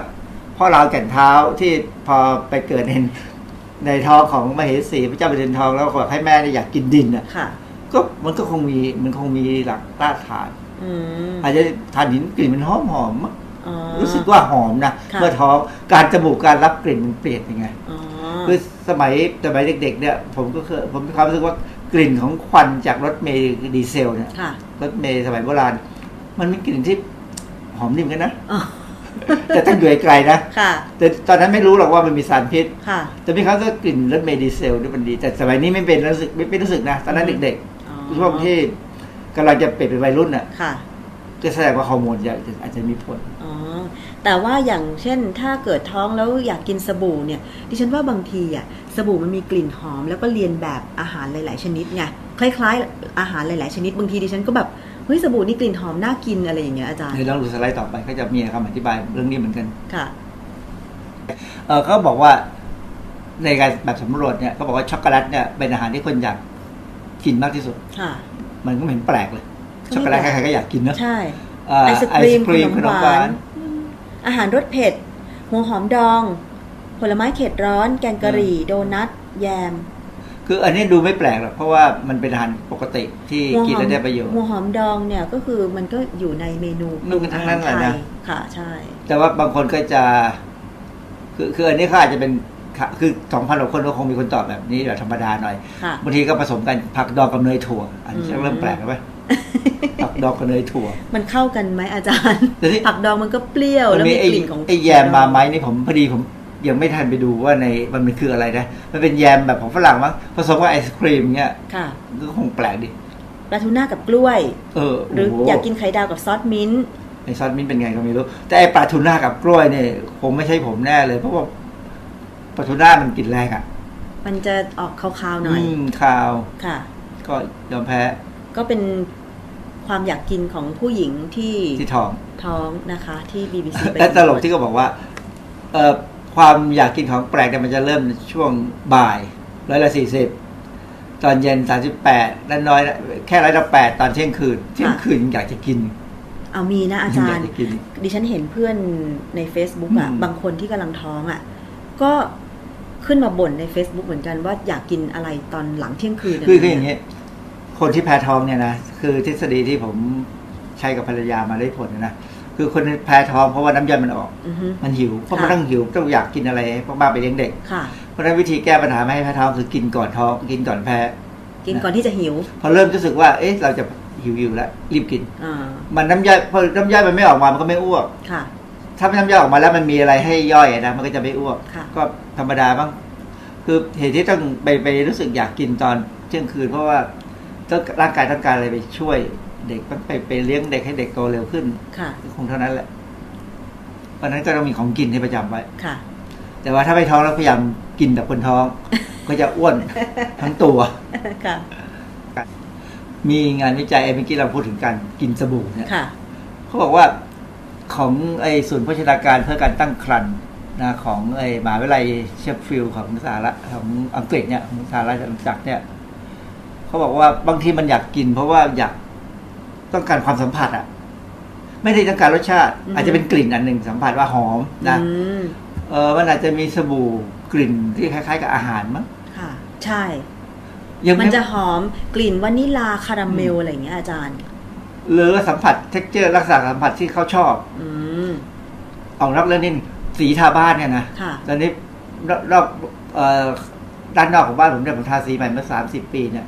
พ่อเราวแก่นเท้าที่พอไปเกิดในในท้องของมเหสีพระเจ้าแผ่นดินทองแล้วก็บอกให้แม่เนี่ยอยากกินดินอะค่ะ ก็มันก็คงมีมันคงมีหลักรากฐานอืมอาจจะทานหินกลิ่นมันหอมหอมมั้งอ๋อรู้สึกว่าหอมนะค่ะเมื่อท้องการจมูกการรับกลิ่นมันเปลี่ยนยังไงอ๋อคือสมัยสมัยเด็ก ๆ เนี่ย ผมก็เคยผมมีความรู้สึกว่ากลิ่นของควันจากรถเมล์ดีเซลเนี่ยค่ะรถเมล์สมัยโบราณ มันมีกลิ่นที่หอมนิ่มอนกันนะอ๋อแต่ต้องอยู่ไกลๆนะค่ะแต่ตอนนั้นไม่รู้หรอกว่ามันมีสารพิษค่ะแต่พี่เขาก็กลิ่นรถเมล์ดีเซลนี่มันดี แต่สมัยนี้ไม่เป็นรู้สึกไม่ไม่รู้สึกนะ ตอนนั้นเด็กอ๋อๆ ช่วงที่กำลังจะเปลี่ยนเป็นวัยรุ่นน่ะค่ะก็แสดงว่าฮอร์โมนจะอาจจะมีผลอ๋อแต่ว่าอย่างเช่นถ้าเกิดท้องแล้วอยากกินสบู่เนี่ย ดิฉันว่าบางทีอะสบู่มันมีกลิ่นหอม แล้วก็เรียนแบบอาหารหลาย ๆ ชนิดไงคล้าย ๆ อาหารหลาย ๆ ชนิดบางทีดิฉันก็แบบเฮ้ยสบู่นี่กลิ่นหอมน่ากินอะไรอย่างเงี้ยอาจารย์เดี๋ยวเราดูสไลด์ต่อไปเขาจะมีคำอธิบายเรื่องนี้เหมือนกันค่ะเออเขาบอกว่าในการแบบสำรวจเนี่ยเขาบอกว่าช็อกโกแลตเนี่ยเป็นอาหารที่คนอยาก กินมากที่สุด ค่ะ มันก็ไม่เห็นแปลกเลยก็ไม่ช็อกโกแลตแปลกใครๆก็อยากกินเนอะใช่เอ่อไอศครีมไอศกรีมขขนนมมหหวาวานนอาหารรสเผ็ด หัวหอมดอง ผลไม้เผ็ดร้อน แกงกะหรี่ โดนัท แยม คืออันนี้ดูไม่แปลกหรอกเพราะว่ามันเป็นอาหารปกติที่หัวกินหอแล้วมได้ประโยชน์ หัวหอมดองเนี่ยก็คือมันก็อยู่ในเมนูนู่นกันทั้งนั้นแหละนะอาารไทยค่ะ ใช่ แต่ว่าบางคนก็จะ คือคืออันนี้เขาอาจจะเป็น ค่ะคือสองพันกว่าคนก็คงมีคนตอบแบบนี้แบบธรรมดาหน่อยค่ะ บางทีก็ผสมกันผักดองกับเนยถั่ว อันนี้อืมเริ่มแปลกแล้วไหมผักดองกับเนยถั่ว มันเข้ากันไหมอาจารย์แต่ที่ ผักดองมันก็เปรี้ยวมัแล้วมีมีไอ้กลิ่นของไอ้แยมมาไหมนี่ผมพอดีผมยังไม่ทันไปดูว่าในมันมันคืออะไรนะ มันเป็นแยมแบบของฝรั่งมั้งผสมกับไอศครีมเงี้ยค่ะก็คงแปลกดิปลาทูน่ากับกล้วย เออหรือโโอยากกินไข่ดาวกับซอสมิ้นท์ ไอซอสมิ้นท์เป็นไงก็ไม่รู้ แต่ไอปลาทูน่ากับกล้วยเนี่ยคงไม่ใช่ผมแน่เลยเพราะว่า ปลาทูน่ามันกลิ่นแรงอะ มันจะออกคาวๆหน่อยมข้าวค่ะ ก็ยอมแพ้ ก็เป็นความอยากกินของผู้หญิงที่ที่ท้อง ท้องนะคะ ที่ BBC ไปและตลกที่เขาบอกว่า เออความอยากกินของแปลกเนี่ยมันจะเริ่มในช่วงบ่ายร้อยละสี่สิบตอนเย็นสามสิบแปดแล้วน้อยละแค่ร้อยละแปดตอนเที่ยงคืน เที่ยงคืนยังอยากจะกิน เอามีนะอาจารอยากย์จะกิน ดิฉันเห็นเพื่อนใน Facebook อะ อืม บางคนที่กำลังท้องอะ ก็ ขึ้นมาบ่นใน Facebook เหมือนกันว่าอยากกินอะไรตอนหลังเที่ยงคืนคือคืออย่างนี้คนที่แพ้ท้องเนี่ยนะคือทฤษฎีที่ผมใช้กับภรรยามาได้ผลนะคือคนแพ้ท้องเพราะว่าน้ำย่อยมันออกอือฮึมันหิวเพราะมันค่ะต้องหิวต้องอยากกินอะไรเพราะบ้าไปเลี้ยงเด็กค่ะเพราะฉะนั้นวิธีแก้ปัญหาไม่ให้แพ้ท้องคือกินก่อนท้องกินก่อนแพ้ กินก่อนที่จะหิว พอเริ่มรู้สึกว่า เอ๊ะเราจะหิวอยู่แล้วรีบกินอ่ามันน้ำย่อยพอน้ำย่อยมันไม่ออกมามันก็ไม่อ้วกค่ะ ถ้าน้ำย่อยออกมาแล้วมันมีอะไรให้ย่อยอะนะมันก็จะไม่อ้วกค่ะก็ธรรมดาบ้างคือเหตุที่ต้องไปไปรู้สึกอยากกินตอนเที่ยงคืนเพราะว่าต้องร่างกายต้องการอะไรไปช่วย เด็กต้องไปไปเลี้ยงเด็กให้เด็กโตเร็วขึ้นค่ะคงเท่านั้นแหละเพราะฉะนั้นก็ต้องมีของกินให้ประจำไว้ค่ะ แต่ว่าถ้าไม่ท้องแล้วพยายามกินแบบคนท้อง ก็จะอ้วนทั้งตัวค่ะมีงานวิจัยเมื่อกี้เราพูดถึงการกินสบู่เนี่ยค่ะเขาบอกว่า ของไอ้ศูนย์โภชนาการเพื่อการตั้งครรภ์นะของไอ้มหาวิทยาลัยเชฟฟิลด์ของสหรัฐของอังกฤษเนี่ยของสหรัฐอาณาจักรเนี่ยเขาบอกว่าบางทีมันอยากกิน เพราะว่าอยากต้องการความสัมผัสอะไม่ได้ต้องการรสชาติอือฮึอาจจะเป็นกลิ่นอันหนึ่งสัมผัสว่าหอมนะอืมเออมันอาจจะมีสบู่กลิ่นที่คล้ายๆ กับอาหารมั้งค่ะ ใช่ยังมันไม่จะหอมกลิ่นวานิลาคาราเมลอะไรอย่างเงี้ยอาจารย์ หรือว่าสัมผัส texture ลักษณะสัมผัสที่เขาชอบ อืมออกนอกเรื่องนี้สีทาบ้านเนี่ยนะค่ะ ตอนนี้รอบรอบเอ่อด้านนอกของบ้านผมเนี่ยผมทาสีใหม่เมื่อสามสิบปีเนี่ย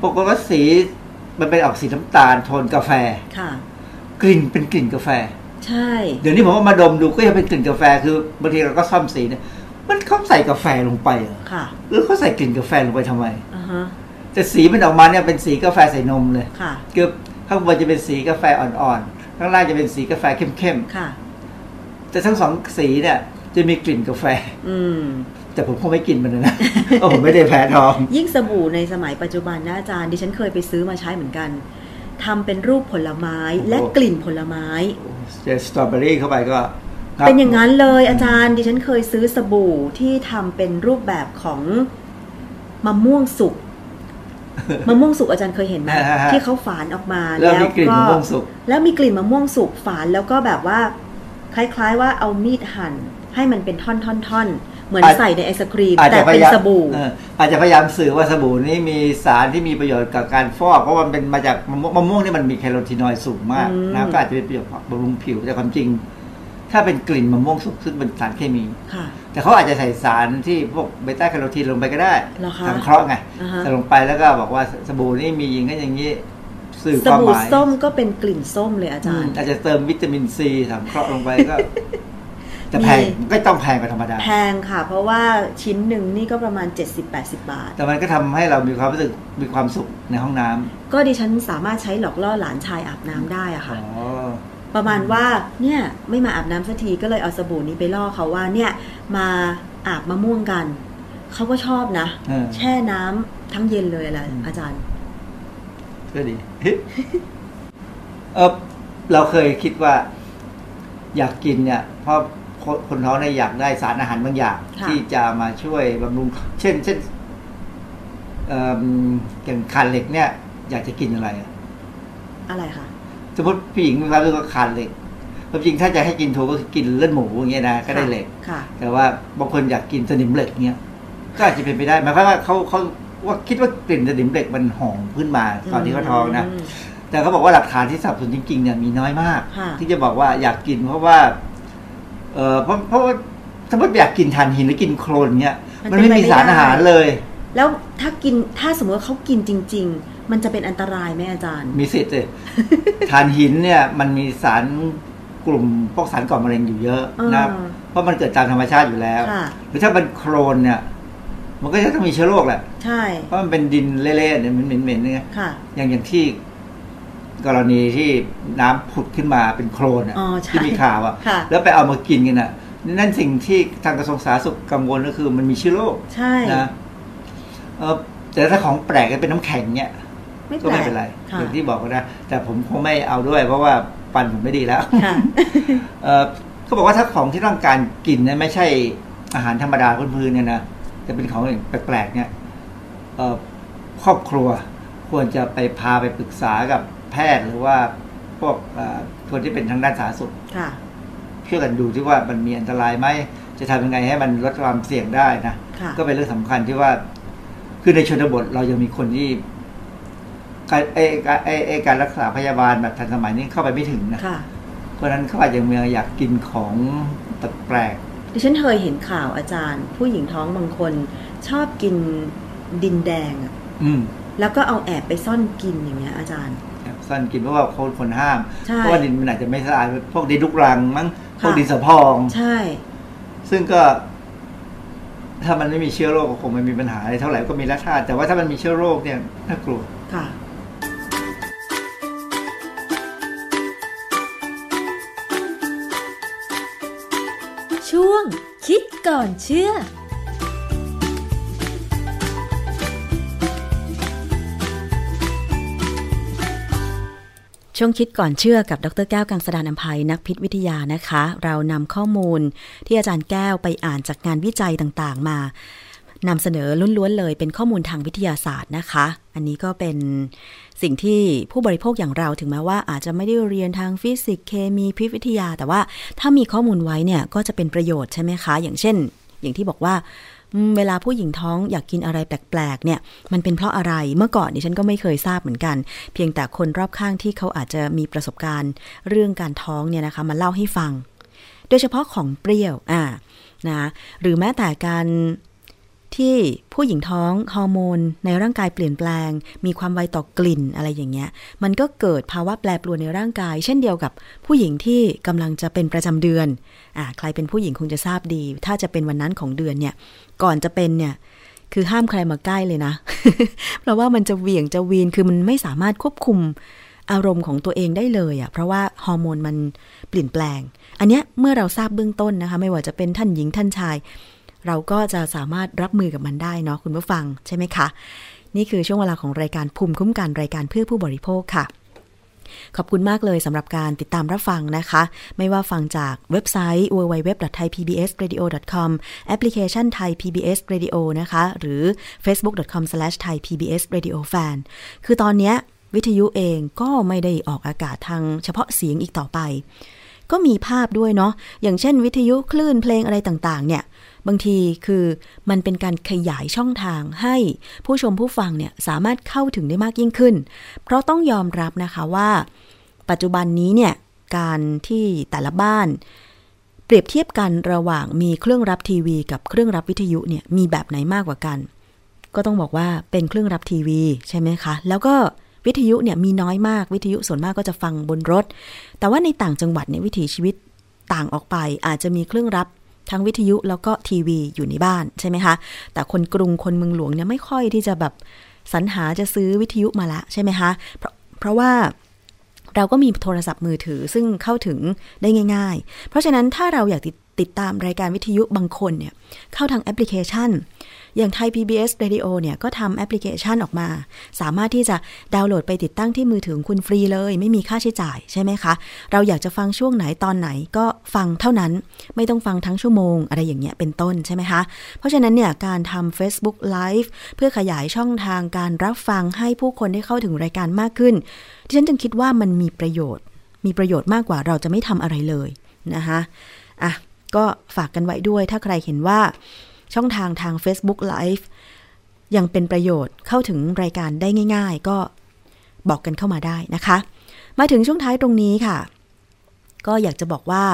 ปรากฏว่าสีมันเป็นออกสีน้ำตาลโทนกาแฟ ค่ะ กลิ่นเป็นกลิ่นกาแฟ ใช่ เดี๋ยวนี้ผมว่ามาดมดูก็ยังเป็นกลิ่นกาแฟ คือบางทีเราก็ซ่อมสีเนี่ยมันเขาใส่กาแฟลงไปเหรอค่ะหรือเขาใส่กลิ่นกาแฟลงไปทำไม อ่าฮะ แต่สีมันออกมาเนี่ยเป็นสีกาแฟใส่นมเลย ค่ะคือ ข้างบนจะเป็นสีกาแฟอ่อนๆข้างล่างจะเป็นสีกาแฟเข้มค่ะ ๆแต่ทั้งสองสีเนี่ย จะมีกลิ่นกาแฟ อืม แต่ผมคงไม่กินมันนะเพราะผมไม่ได้แพ้ท้อง ยิ่งสบู่ในสมัยปัจจุบันนะอาจารย์ดิฉันเคยไปซื้อมาใช้เหมือนกันทำเป็นรูปผลไม้โอ้โห และกลิ่นผลไม้ เจอสตรอเบอรี่เข้าไปก็ครับเป็นอย่างนั้นเลยอาจารย์ดิฉันเคยซื้อสบู่ที่ทำเป็นรูปแบบของมะม่วงสุก มะม่วงสุกอาจารย์เคยเห็นไหมฮะฮะที่เขาฝานออกมาแล้วมีกลิ่นมะม่วงสุกแล้วมีกลิ่นมะม่วงสุกฝานแล้วก็แบบว่า คล้าย ๆ ว่าเอามีดหั่นให้มันเป็นท่อนๆๆเหมือนอาจใส่ในไอศครีมอาจแต่จะพเป็นยายามสบู่เอออาจจะพยายามสื่อว่าสบู่นี้มีสารที่มีประโยชน์กับการฟอกเพราะว่ามันเป็นมาจากมะม่วงมะม่วงนี่มันมีแคโรทีนอยด์สูงมากอืมนะก็อาจจะเป็นประโยชน์บำรุงผิวแต่ความจริง ถ้าเป็นกลิ่นมะม่วงสุกซึ่งเป็นสารเคมี ค่ะ แต่เขาอาจจะใส่สารที่พวกเบต้าแคโรทีนลงไปก็ได้เหรอคะสังเคราะห์ไงอ่าฮะ ใส่ลงไปแล้วก็บอกว่าสบู่นี่มีอย่างนั้นอย่างนี้สื่อสความหบู่มายส้มก็เป็นกลิ่นส้มเลยอาอืจามรย์ อาจจะเติมวิตามินซีสังเคราะห์ลงไปก็จะมีแพงก็ต้องแพงกว่าธรรมดา แพงค่ะ เพราะว่าชิ้นหนึ่งนี่ก็ประมาณ 70-80 บาท แต่มันก็ทำให้เรามีความรู้สึกมีความสุขในห้องน้ำก็ดิฉันสามารถใช้หลอกล่อหลานชายอาบน้ำได้อะอ๋ค่ะ อ ประมาณว่าเนี่ยไม่มาอาบน้ำสักทีก็เลยเอาสบู่นี้ไปล่อเขาว่าเนี่ยมาอาบมะม่วงกัน เขาก็ชอบนะเออแช่น้ำทั้งเย็นเลยอะไรอาจารย์ก็ดีเออเราเคยคิดว่า อยากกินเนี่ย เพราะคนคนท้องเนี่ยอยากได้สารอาหารบางอย่างค่ะที่จะมาช่วยบำรุง เช่น เช่นเอ่ออย่างขาดเหล็กเนี่ย อยากจะกินอะไรอะอะไรคะ สมมติผู้หญิงมีความรู้สึกว่าขาดเหล็กความจริงถ้าจะให้กินถูกก็คือกินเลือดหมูอย่างเงี้ยนะก็ได้เหล็กค่ะแต่ว่าบางคนอยากกินสนิมเหล็กเงี้ยก็อาจจะเป็นไปได้หมายความว่าเขาเขาว่าคิดว่ากลิ่นสนิมเหล็กมันหอมขึ้นมาตอนที่เขาท้องนะมแต่เขาบอกว่าหลักฐานที่สนับสนุนจริงๆเนี่ยมีน้อยมากค่ะที่จะบอกว่าอยากกินเพราะว่า เออเพราะเพราะว่าสมมติอยากกินถ่านหินหรือกินโครนเงี้ยมันไม่มีสารอาหารเลย แล้วถ้ากินถ้าสมมติว่าเขากินจริง ๆ มันจะเป็นอันตรายไหมอาจารย์ มีสิทธิ์เลยถ่านหินเนี่ยมันมีสารกลุ่มพวกสารก่อมะเร็งอยู่เยอะนะอ่าเพราะมันเกิดตามธรรมชาติอยู่แล้วค่ะหรือถ้าเป็นโครนเนี่ยมันก็จะต้องมีเชื้อโรคแหละ ใช่ เพราะมันเป็นดินเละๆเนี่ยมันเหม็นๆเนี่ยค่ะอย่างอย่างที่กรณีที่น้ำผุดขึ้นมาเป็นโครนอะอ๋อใช่ที่มีข่าวอะค่ะ แล้วไปเอามากินกันอะนั่นสิ่งที่ทางกระทรวงสาธารณสุขกังวลก็คือมันมีเชื้อโรค ใช่นะเออแต่ถ้าของแปลกเป็นน้ำแข็งเนี่ย ไม่ก็แปลไม่กเป็นไรค่ะอย่างที่บอกก็นะแต่ผมคงไม่เอาด้วย เพราะว่าฟันผมไม่ดีแล้ว ค่ะ เออเขาบอกว่าถ้าของที่ต้องการกินเนี่ยไม่ใช่อาหารธรรมดาพื้นๆเนี่ยนะจะเป็นของแปลกๆเนี่ยเอ่อครอบครัวควรจะไปพาไปปรึกษากับแพทย์หรือว่าพวกเอ่อคนที่เป็นทางด้านสาธารณสุขค่ะ ช่วยกันดูที่ว่ามันมีอันตรายไหมจะทำยังไงให้มันลดความเสี่ยงได้นะค่ะ ก็เป็นเรื่องสำคัญที่ว่า คือในชนบทเรายังมีคนที่ การไอ้การไอ้ไอ้การรักษาพยาบาลแบบทันสมัยนี้เข้าไปไม่ถึงนะค่ะ เพราะฉะนั้นเขาอาจจะยังอยากกินของแปลกดิฉันเคยเห็นข่าวอาจารย์ ผู้หญิงท้องบางคน ชอบกินดินแดงอะๆอืมแล้วก็เอาแอบไปซ่อนกินอย่างเงี้ยอาจารย์ซ่อนกินเพราะว่าคนคนห้ามใช่เพราะว่าดินมันอาจจะไม่สะอาดพวกดินลูกรังมั้งพวกค่ะดินสะพองใช่ ซึ่งก็ ถ้ามันไม่มีเชื้อโรคก็คงไม่มีปัญหาอะไรเท่าไหร่ก็มีรสชาติแต่ว่าถ้ามันมีเชื้อโรคเนี่ยน่ากลัวค่ะ ก่อนเชื่อช่วงคิดก่อนเชื่อกับดรแก้วกังสดานอภัยนักพิษวิทยานะคะ เรานำข้อมูลที่อาจารย์แก้วไปอ่านจากงานวิจัยต่างๆมา นำเสนอล้วนๆเลยเป็นข้อมูลทางวิทยาศาสตร์นะคะ อันนี้ก็เป็นสิ่งที่ผู้บริโภคอย่างเราถึงแม้ว่าอาจจะไม่ได้เรียนทางฟิสิกส์เคมีพิษวิทยา แต่ว่าถ้ามีข้อมูลไว้เนี่ยก็จะเป็นประโยชน์ใช่ไหมคะ อย่างเช่น อย่างที่บอกว่าเวลาผู้หญิงท้องอยากกินอะไรแปลกๆ เนี่ย มันเป็นเพราะอะไร เมื่อก่อนดิฉันก็ไม่เคยทราบเหมือนกัน เพียงแต่คนรอบข้างที่เขาอาจจะมีประสบการณ์เรื่องการท้องเนี่ยนะคะมาเล่าให้ฟัง โดยเฉพาะของเปรี้ยว อ่า นะ หรือแม้แต่การ ที่ผู้หญิงท้องฮอร์โมนในร่างกายเปลี่ยนแปลง มีความไวต่อกลิ่นอะไรอย่างเงี้ย มันก็เกิดภาวะแปรปรวนในร่างกาย เช่นเดียวกับผู้หญิงที่กำลังจะเป็นประจำเดือนอ่าใครเป็นผู้หญิงคงจะทราบดี ถ้าจะเป็นวันนั้นของเดือนเนี่ย ก่อนจะเป็นเนี่ย คือห้ามใครมาใกล้เลยนะ เพราะว่ามันจะเหวี่ยงจะวีน คือมันไม่สามารถควบคุมอารมณ์ของตัวเองได้เลยอะ่ะ เพราะว่าฮอร์โมนมันเปลี่ยนแปลง อันเนี้ยเมื่อเราทราบเบื้องต้นนะคะ ไม่ว่าจะเป็นท่านหญิงท่านชาย เราก็จะสามารถรับมือกับมันได้เนาะคุณผู้ฟังใช่ไหมคะ นี่คือช่วงเวลาของรายการภูมิคุ้มกันรายการเพื่อผู้บริโภคค่ะขอบคุณมากเลยสำหรับการติดตามรับฟังนะคะ ไม่ว่าฟังจากเว็บไซต์ www.thaipbsradio.com แอปพลิเคชัน Thai PBS Radio นะคะ หรือ facebook.com/thaipbsradiofan คือตอนนี้วิทยุเองก็ไม่ได้ออกอากาศทางเฉพาะเสียงอีกต่อไป ก็มีภาพด้วยเนาะอย่างเช่นวิทยุคลื่นเพลงอะไรต่างๆ เนี่ย บางทีคือมันเป็นการขยายช่องทางให้ผู้ชมผู้ฟังเนี่ยสามารถเข้าถึงได้มากยิ่งขึ้น เพราะต้องยอมรับนะคะว่า ปัจจุบันนี้เนี่ยการที่แต่ละบ้าน เปรียบเทียบกันระหว่างมีเครื่องรับทีวี กับเครื่องรับวิทยุเนี่ยมีแบบไหนมากกว่ากัน ก็ต้องบอกว่าเป็นเครื่องรับทีวีใช่ไหมคะ แล้วก็วิทยุเนี่ยมีน้อยมากวิทยุส่วนมากก็จะฟังบนรถ แต่ว่าในต่างจังหวัดเนี่ยวิถีชีวิตต่างออกไปอาจจะมีเครื่องรับ ทั้งวิทยุแล้วก็ทีวีอยู่ในบ้านใช่ไหมคะ แต่คนกรุงคนเมืองหลวงเนี่ยไม่ค่อยที่จะแบบสรรหาจะซื้อวิทยุมาละใช่ไหมคะ เพราะเพราะว่าเราก็มีโทรศัพท์มือถือซึ่งเข้าถึงได้ง่าย ๆ เพราะฉะนั้นถ้าเราอยากติดติดตามรายการวิทยุบางคนเนี่ยเข้าทางแอปพลิเคชัน อย่างไทย PBS Radio เนี่ยก็ทำแอปพลิเคชันออกมา สามารถที่จะดาวน์โหลดไปติดตั้งที่มือถือคุณฟรีเลย ไม่มีค่าใช้จ่ายใช่ไหมคะ เราอยากจะฟังช่วงไหนตอนไหนก็ฟังเท่านั้น ไม่ต้องฟังทั้งชั่วโมง อะไรอย่างเงี้ยเป็นต้นใช่ไหมคะ เพราะฉะนั้นเนี่ยการทำ Facebook Live เพื่อขยายช่องทางการรับฟังให้ผู้คนได้เข้าถึงรายการมากขึ้นดิฉันจึงคิดว่ามันมีประโยชน์ มีประโยชน์มากกว่าเราจะไม่ทำอะไรเลยนะคะอะก็ฝากกันไว้ด้วยถ้าใครเห็นว่า ช่องทางทาง Facebook Live ยังเป็นประโยชน์เข้าถึงรายการได้ง่าย ๆ ก็บอกกันเข้ามาได้นะคะ มาถึงช่วงท้ายตรงนี้ค่ะ ก็อยากจะบอกว่า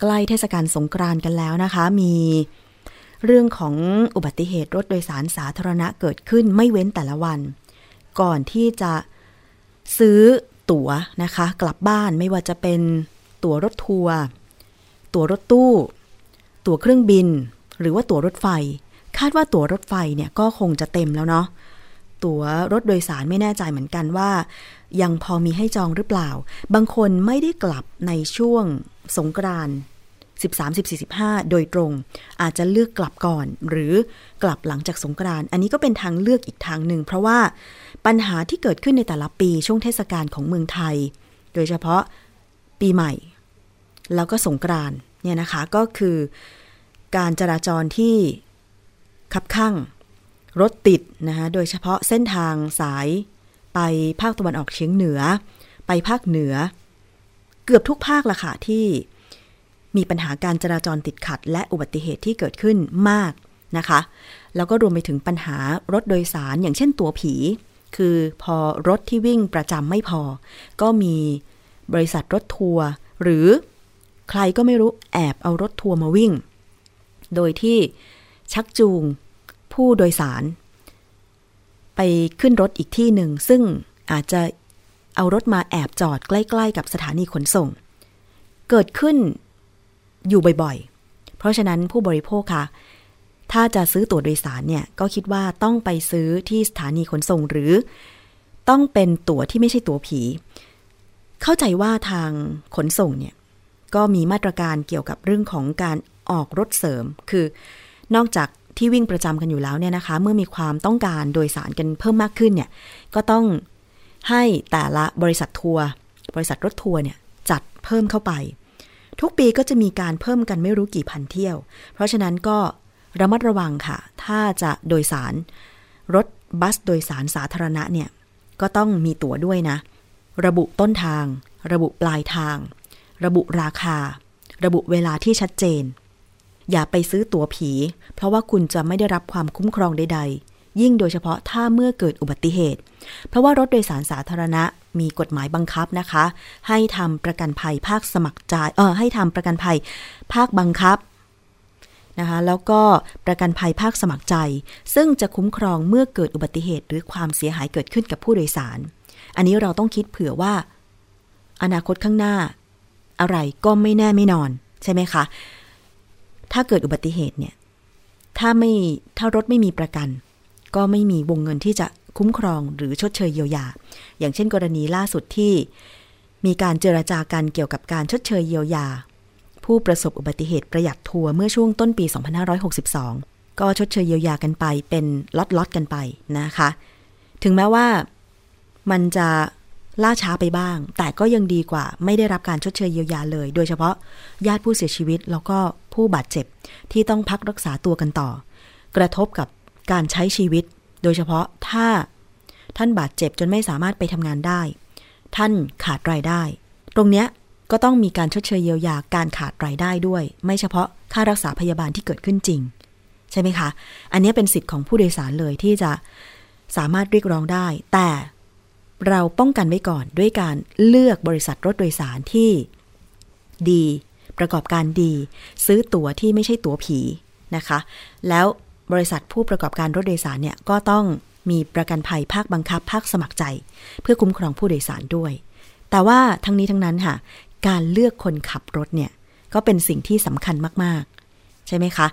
ใกล้เทศกาลสงกรานต์กันแล้วนะคะ มีเรื่องของอุบัติเหตุรถโดยสารสาธารณะเกิดขึ้นไม่เว้นแต่ละวัน ก่อนที่จะซื้อตั๋วนะคะ กลับบ้านไม่ว่าจะเป็นตั๋วรถทัวร์ตั๋วรถตู้ ตั๋วเครื่องบิน หรือว่าตั๋วรถไฟ คาดว่าตั๋วรถไฟเนี่ยก็คงจะเต็มแล้วเนาะตั๋วรถโดยสารไม่แน่ใจเหมือนกันว่า ยังพอมีให้จองหรือเปล่า บางคนไม่ได้กลับในช่วงสงกรานต์13 14 15 โดยตรง อาจจะเลือกกลับก่อน หรือกลับหลังจากสงกรานต์อันนี้ก็เป็นทางเลือกอีกทางหนึ่ง เพราะว่าปัญหาที่เกิดขึ้นในแต่ละปีช่วงเทศกาลของเมืองไทย โดยเฉพาะปีใหม่ แล้วก็สงกรานต์เนี่ยนะคะก็คือ การจราจรที่คับข้างรถติดนะคะโดยเฉพาะเส้นทางสายไปภาคตะวันออกเฉียงเหนือ ไปภาคเหนือ เกือบทุกภาคละค่ะที่มีปัญหาการจราจรติดขัด และอุบัติเหตุที่เกิดขึ้นมากนะคะ แล้วก็รวมไปถึงปัญหารถโดยสารอย่างเช่นตัวผี คือพอรถที่วิ่งประจำไม่พอ ก็มีบริษัทรถทัวร์หรือใครก็ไม่รู้แอบเอารถทัวร์มาวิ่ง โดยที่ชักจูงผู้โดยสาร ไปขึ้นรถอีกที่หนึ่ง ซึ่งอาจจะเอารถมาแอบจอดใกล้ ๆ กับสถานีขนส่ง เกิดขึ้นอยู่บ่อยๆ เพราะฉะนั้นผู้บริโภคค่ะ ถ้าจะซื้อตั๋วโดยสารเนี่ย ก็คิดว่าต้องไปซื้อที่สถานีขนส่งหรือ ต้องเป็นตั๋วที่ไม่ใช่ตั๋วผี เข้าใจว่าทางขนส่งเนี่ยก็มีมาตรการเกี่ยวกับเรื่องของการ ออกรถเสริม คือนอกจากที่วิ่งประจำกันอยู่แล้วเนี่ยนะคะ เมื่อมีความต้องการโดยสารกันเพิ่มมากขึ้นเนี่ยก็ต้องให้แต่ละบริษัททัวร์บริษัทรถทัวร์เนี่ยจัดเพิ่มเข้าไป ทุกปีก็จะมีการเพิ่มกันไม่รู้กี่พันเที่ยว เพราะฉะนั้นก็ระมัดระวังค่ะ ถ้าจะโดยสารรถบัสโดยสารสาธารณะเนี่ยก็ต้องมีตั๋วด้วยนะ ระบุต้นทาง ระบุปลายทาง ระบุราคา ระบุเวลาที่ชัดเจน อย่าไปซื้อตั๋วผี เพราะว่าคุณจะไม่ได้รับความคุ้มครองใด ๆ ยิ่งโดยเฉพาะถ้าเมื่อเกิดอุบัติเหตุ เพราะว่ารถโดยสารสาธารณะมีกฎหมายบังคับนะคะ ให้ทำประกันภัยภาคสมัครใจเออให้ทำประกันภัยภาคบังคับนะคะแล้วก็ประกันภัยภาคสมัครใจ ซึ่งจะคุ้มครองเมื่อเกิดอุบัติเหตุ หรือความเสียหายเกิดขึ้นกับผู้โดยสาร อันนี้เราต้องคิดเผื่อว่า อนาคตข้างหน้า อะไรก็ไม่แน่ไม่นอน ใช่ไหมคะ ถ้าเกิดอุบัติเหตุเนี่ย ถ้าไม่ถ้ารถไม่มีประกัน ก็ไม่มีวงเงินที่จะคุ้มครองหรือชดเชยเยียวยา อย่างเช่นกรณีล่าสุดที่มีการเจรจากันเกี่ยวกับการชดเชยเยียวยา ผู้ประสบอุบัติเหตุประหยัดทัวร์เมื่อช่วงต้นปี 2562 ก็ชดเชยเยียวยากันไปเป็นล็อตๆกันไปนะคะ ถึงแม้ว่ามันจะ ล่าช้าไปบ้าง แต่ก็ยังดีกว่า ไม่ได้รับการชดเชยเยียวยาเลย โดยเฉพาะญาติผู้เสียชีวิตแล้วก็ผู้บาดเจ็บที่ต้องพักรักษาตัวกันต่อ กระทบกับการใช้ชีวิต โดยเฉพาะถ้าท่านบาดเจ็บจนไม่สามารถไปทำงานได้ ท่านขาดรายได้ ตรงเนี้ยก็ต้องมีการชดเชยเยียวยาการขาดรายได้ด้วย ไม่เฉพาะค่ารักษาพยาบาลที่เกิดขึ้นจริง ใช่ไหมคะ อันนี้เป็นสิทธิ์ของผู้โดยสารเลยที่จะสามารถเรียกร้องได้ แต่ เราป้องกันไว้ก่อนด้วยการเลือกบริษัทรถโดยสารที่ดี ประกอบการดี ซื้อตั๋วที่ไม่ใช่ตั๋วผีนะคะ แล้วบริษัทผู้ประกอบการรถโดยสารเนี่ยก็ต้องมีประกันภัยภาคบังคับ ภาคสมัครใจ เพื่อคุ้มครองผู้โดยสารด้วย แต่ว่าทั้งนี้ทั้งนั้นค่ะ การเลือกคนขับรถเนี่ยก็เป็นสิ่งที่สำคัญมากๆ ใช่ไหมคะ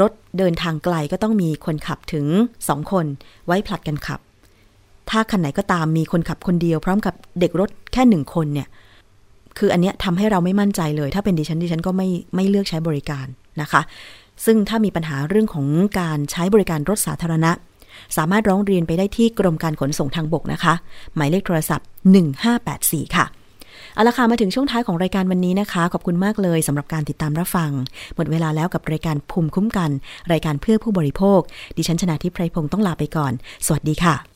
รถเดินทางไกลก็ต้องมีคนขับถึงสองคนไว้ผลัดกันขับ ถ้าคันไหนก็ตามมีคนขับคนเดียว พร้อมกับเด็กรถแค่หนึ่งคนเนี่ย คืออันเนี้ยทำให้เราไม่มั่นใจเลย ถ้าเป็นดิฉันดิฉันก็ไม่ไม่เลือกใช้บริการนะคะ ซึ่งถ้ามีปัญหาเรื่องของการใช้บริการรถสาธารณะ สามารถร้องเรียนไปได้ที่กรมการขนส่งทางบกนะคะ หมายเลขโทรศัพท์ 1584 ค่ะเอาละค่ะมาถึงช่วงท้ายของรายการวันนี้นะคะ ขอบคุณมากเลยสำหรับการติดตามรับฟัง หมดเวลาแล้วกับรายการภูมิคุ้มกัน รายการเพื่อผู้บริโภค ดิฉันชนะทิพไพรพงศ์ต้องลาไปก่อน สวัสดีค่ะ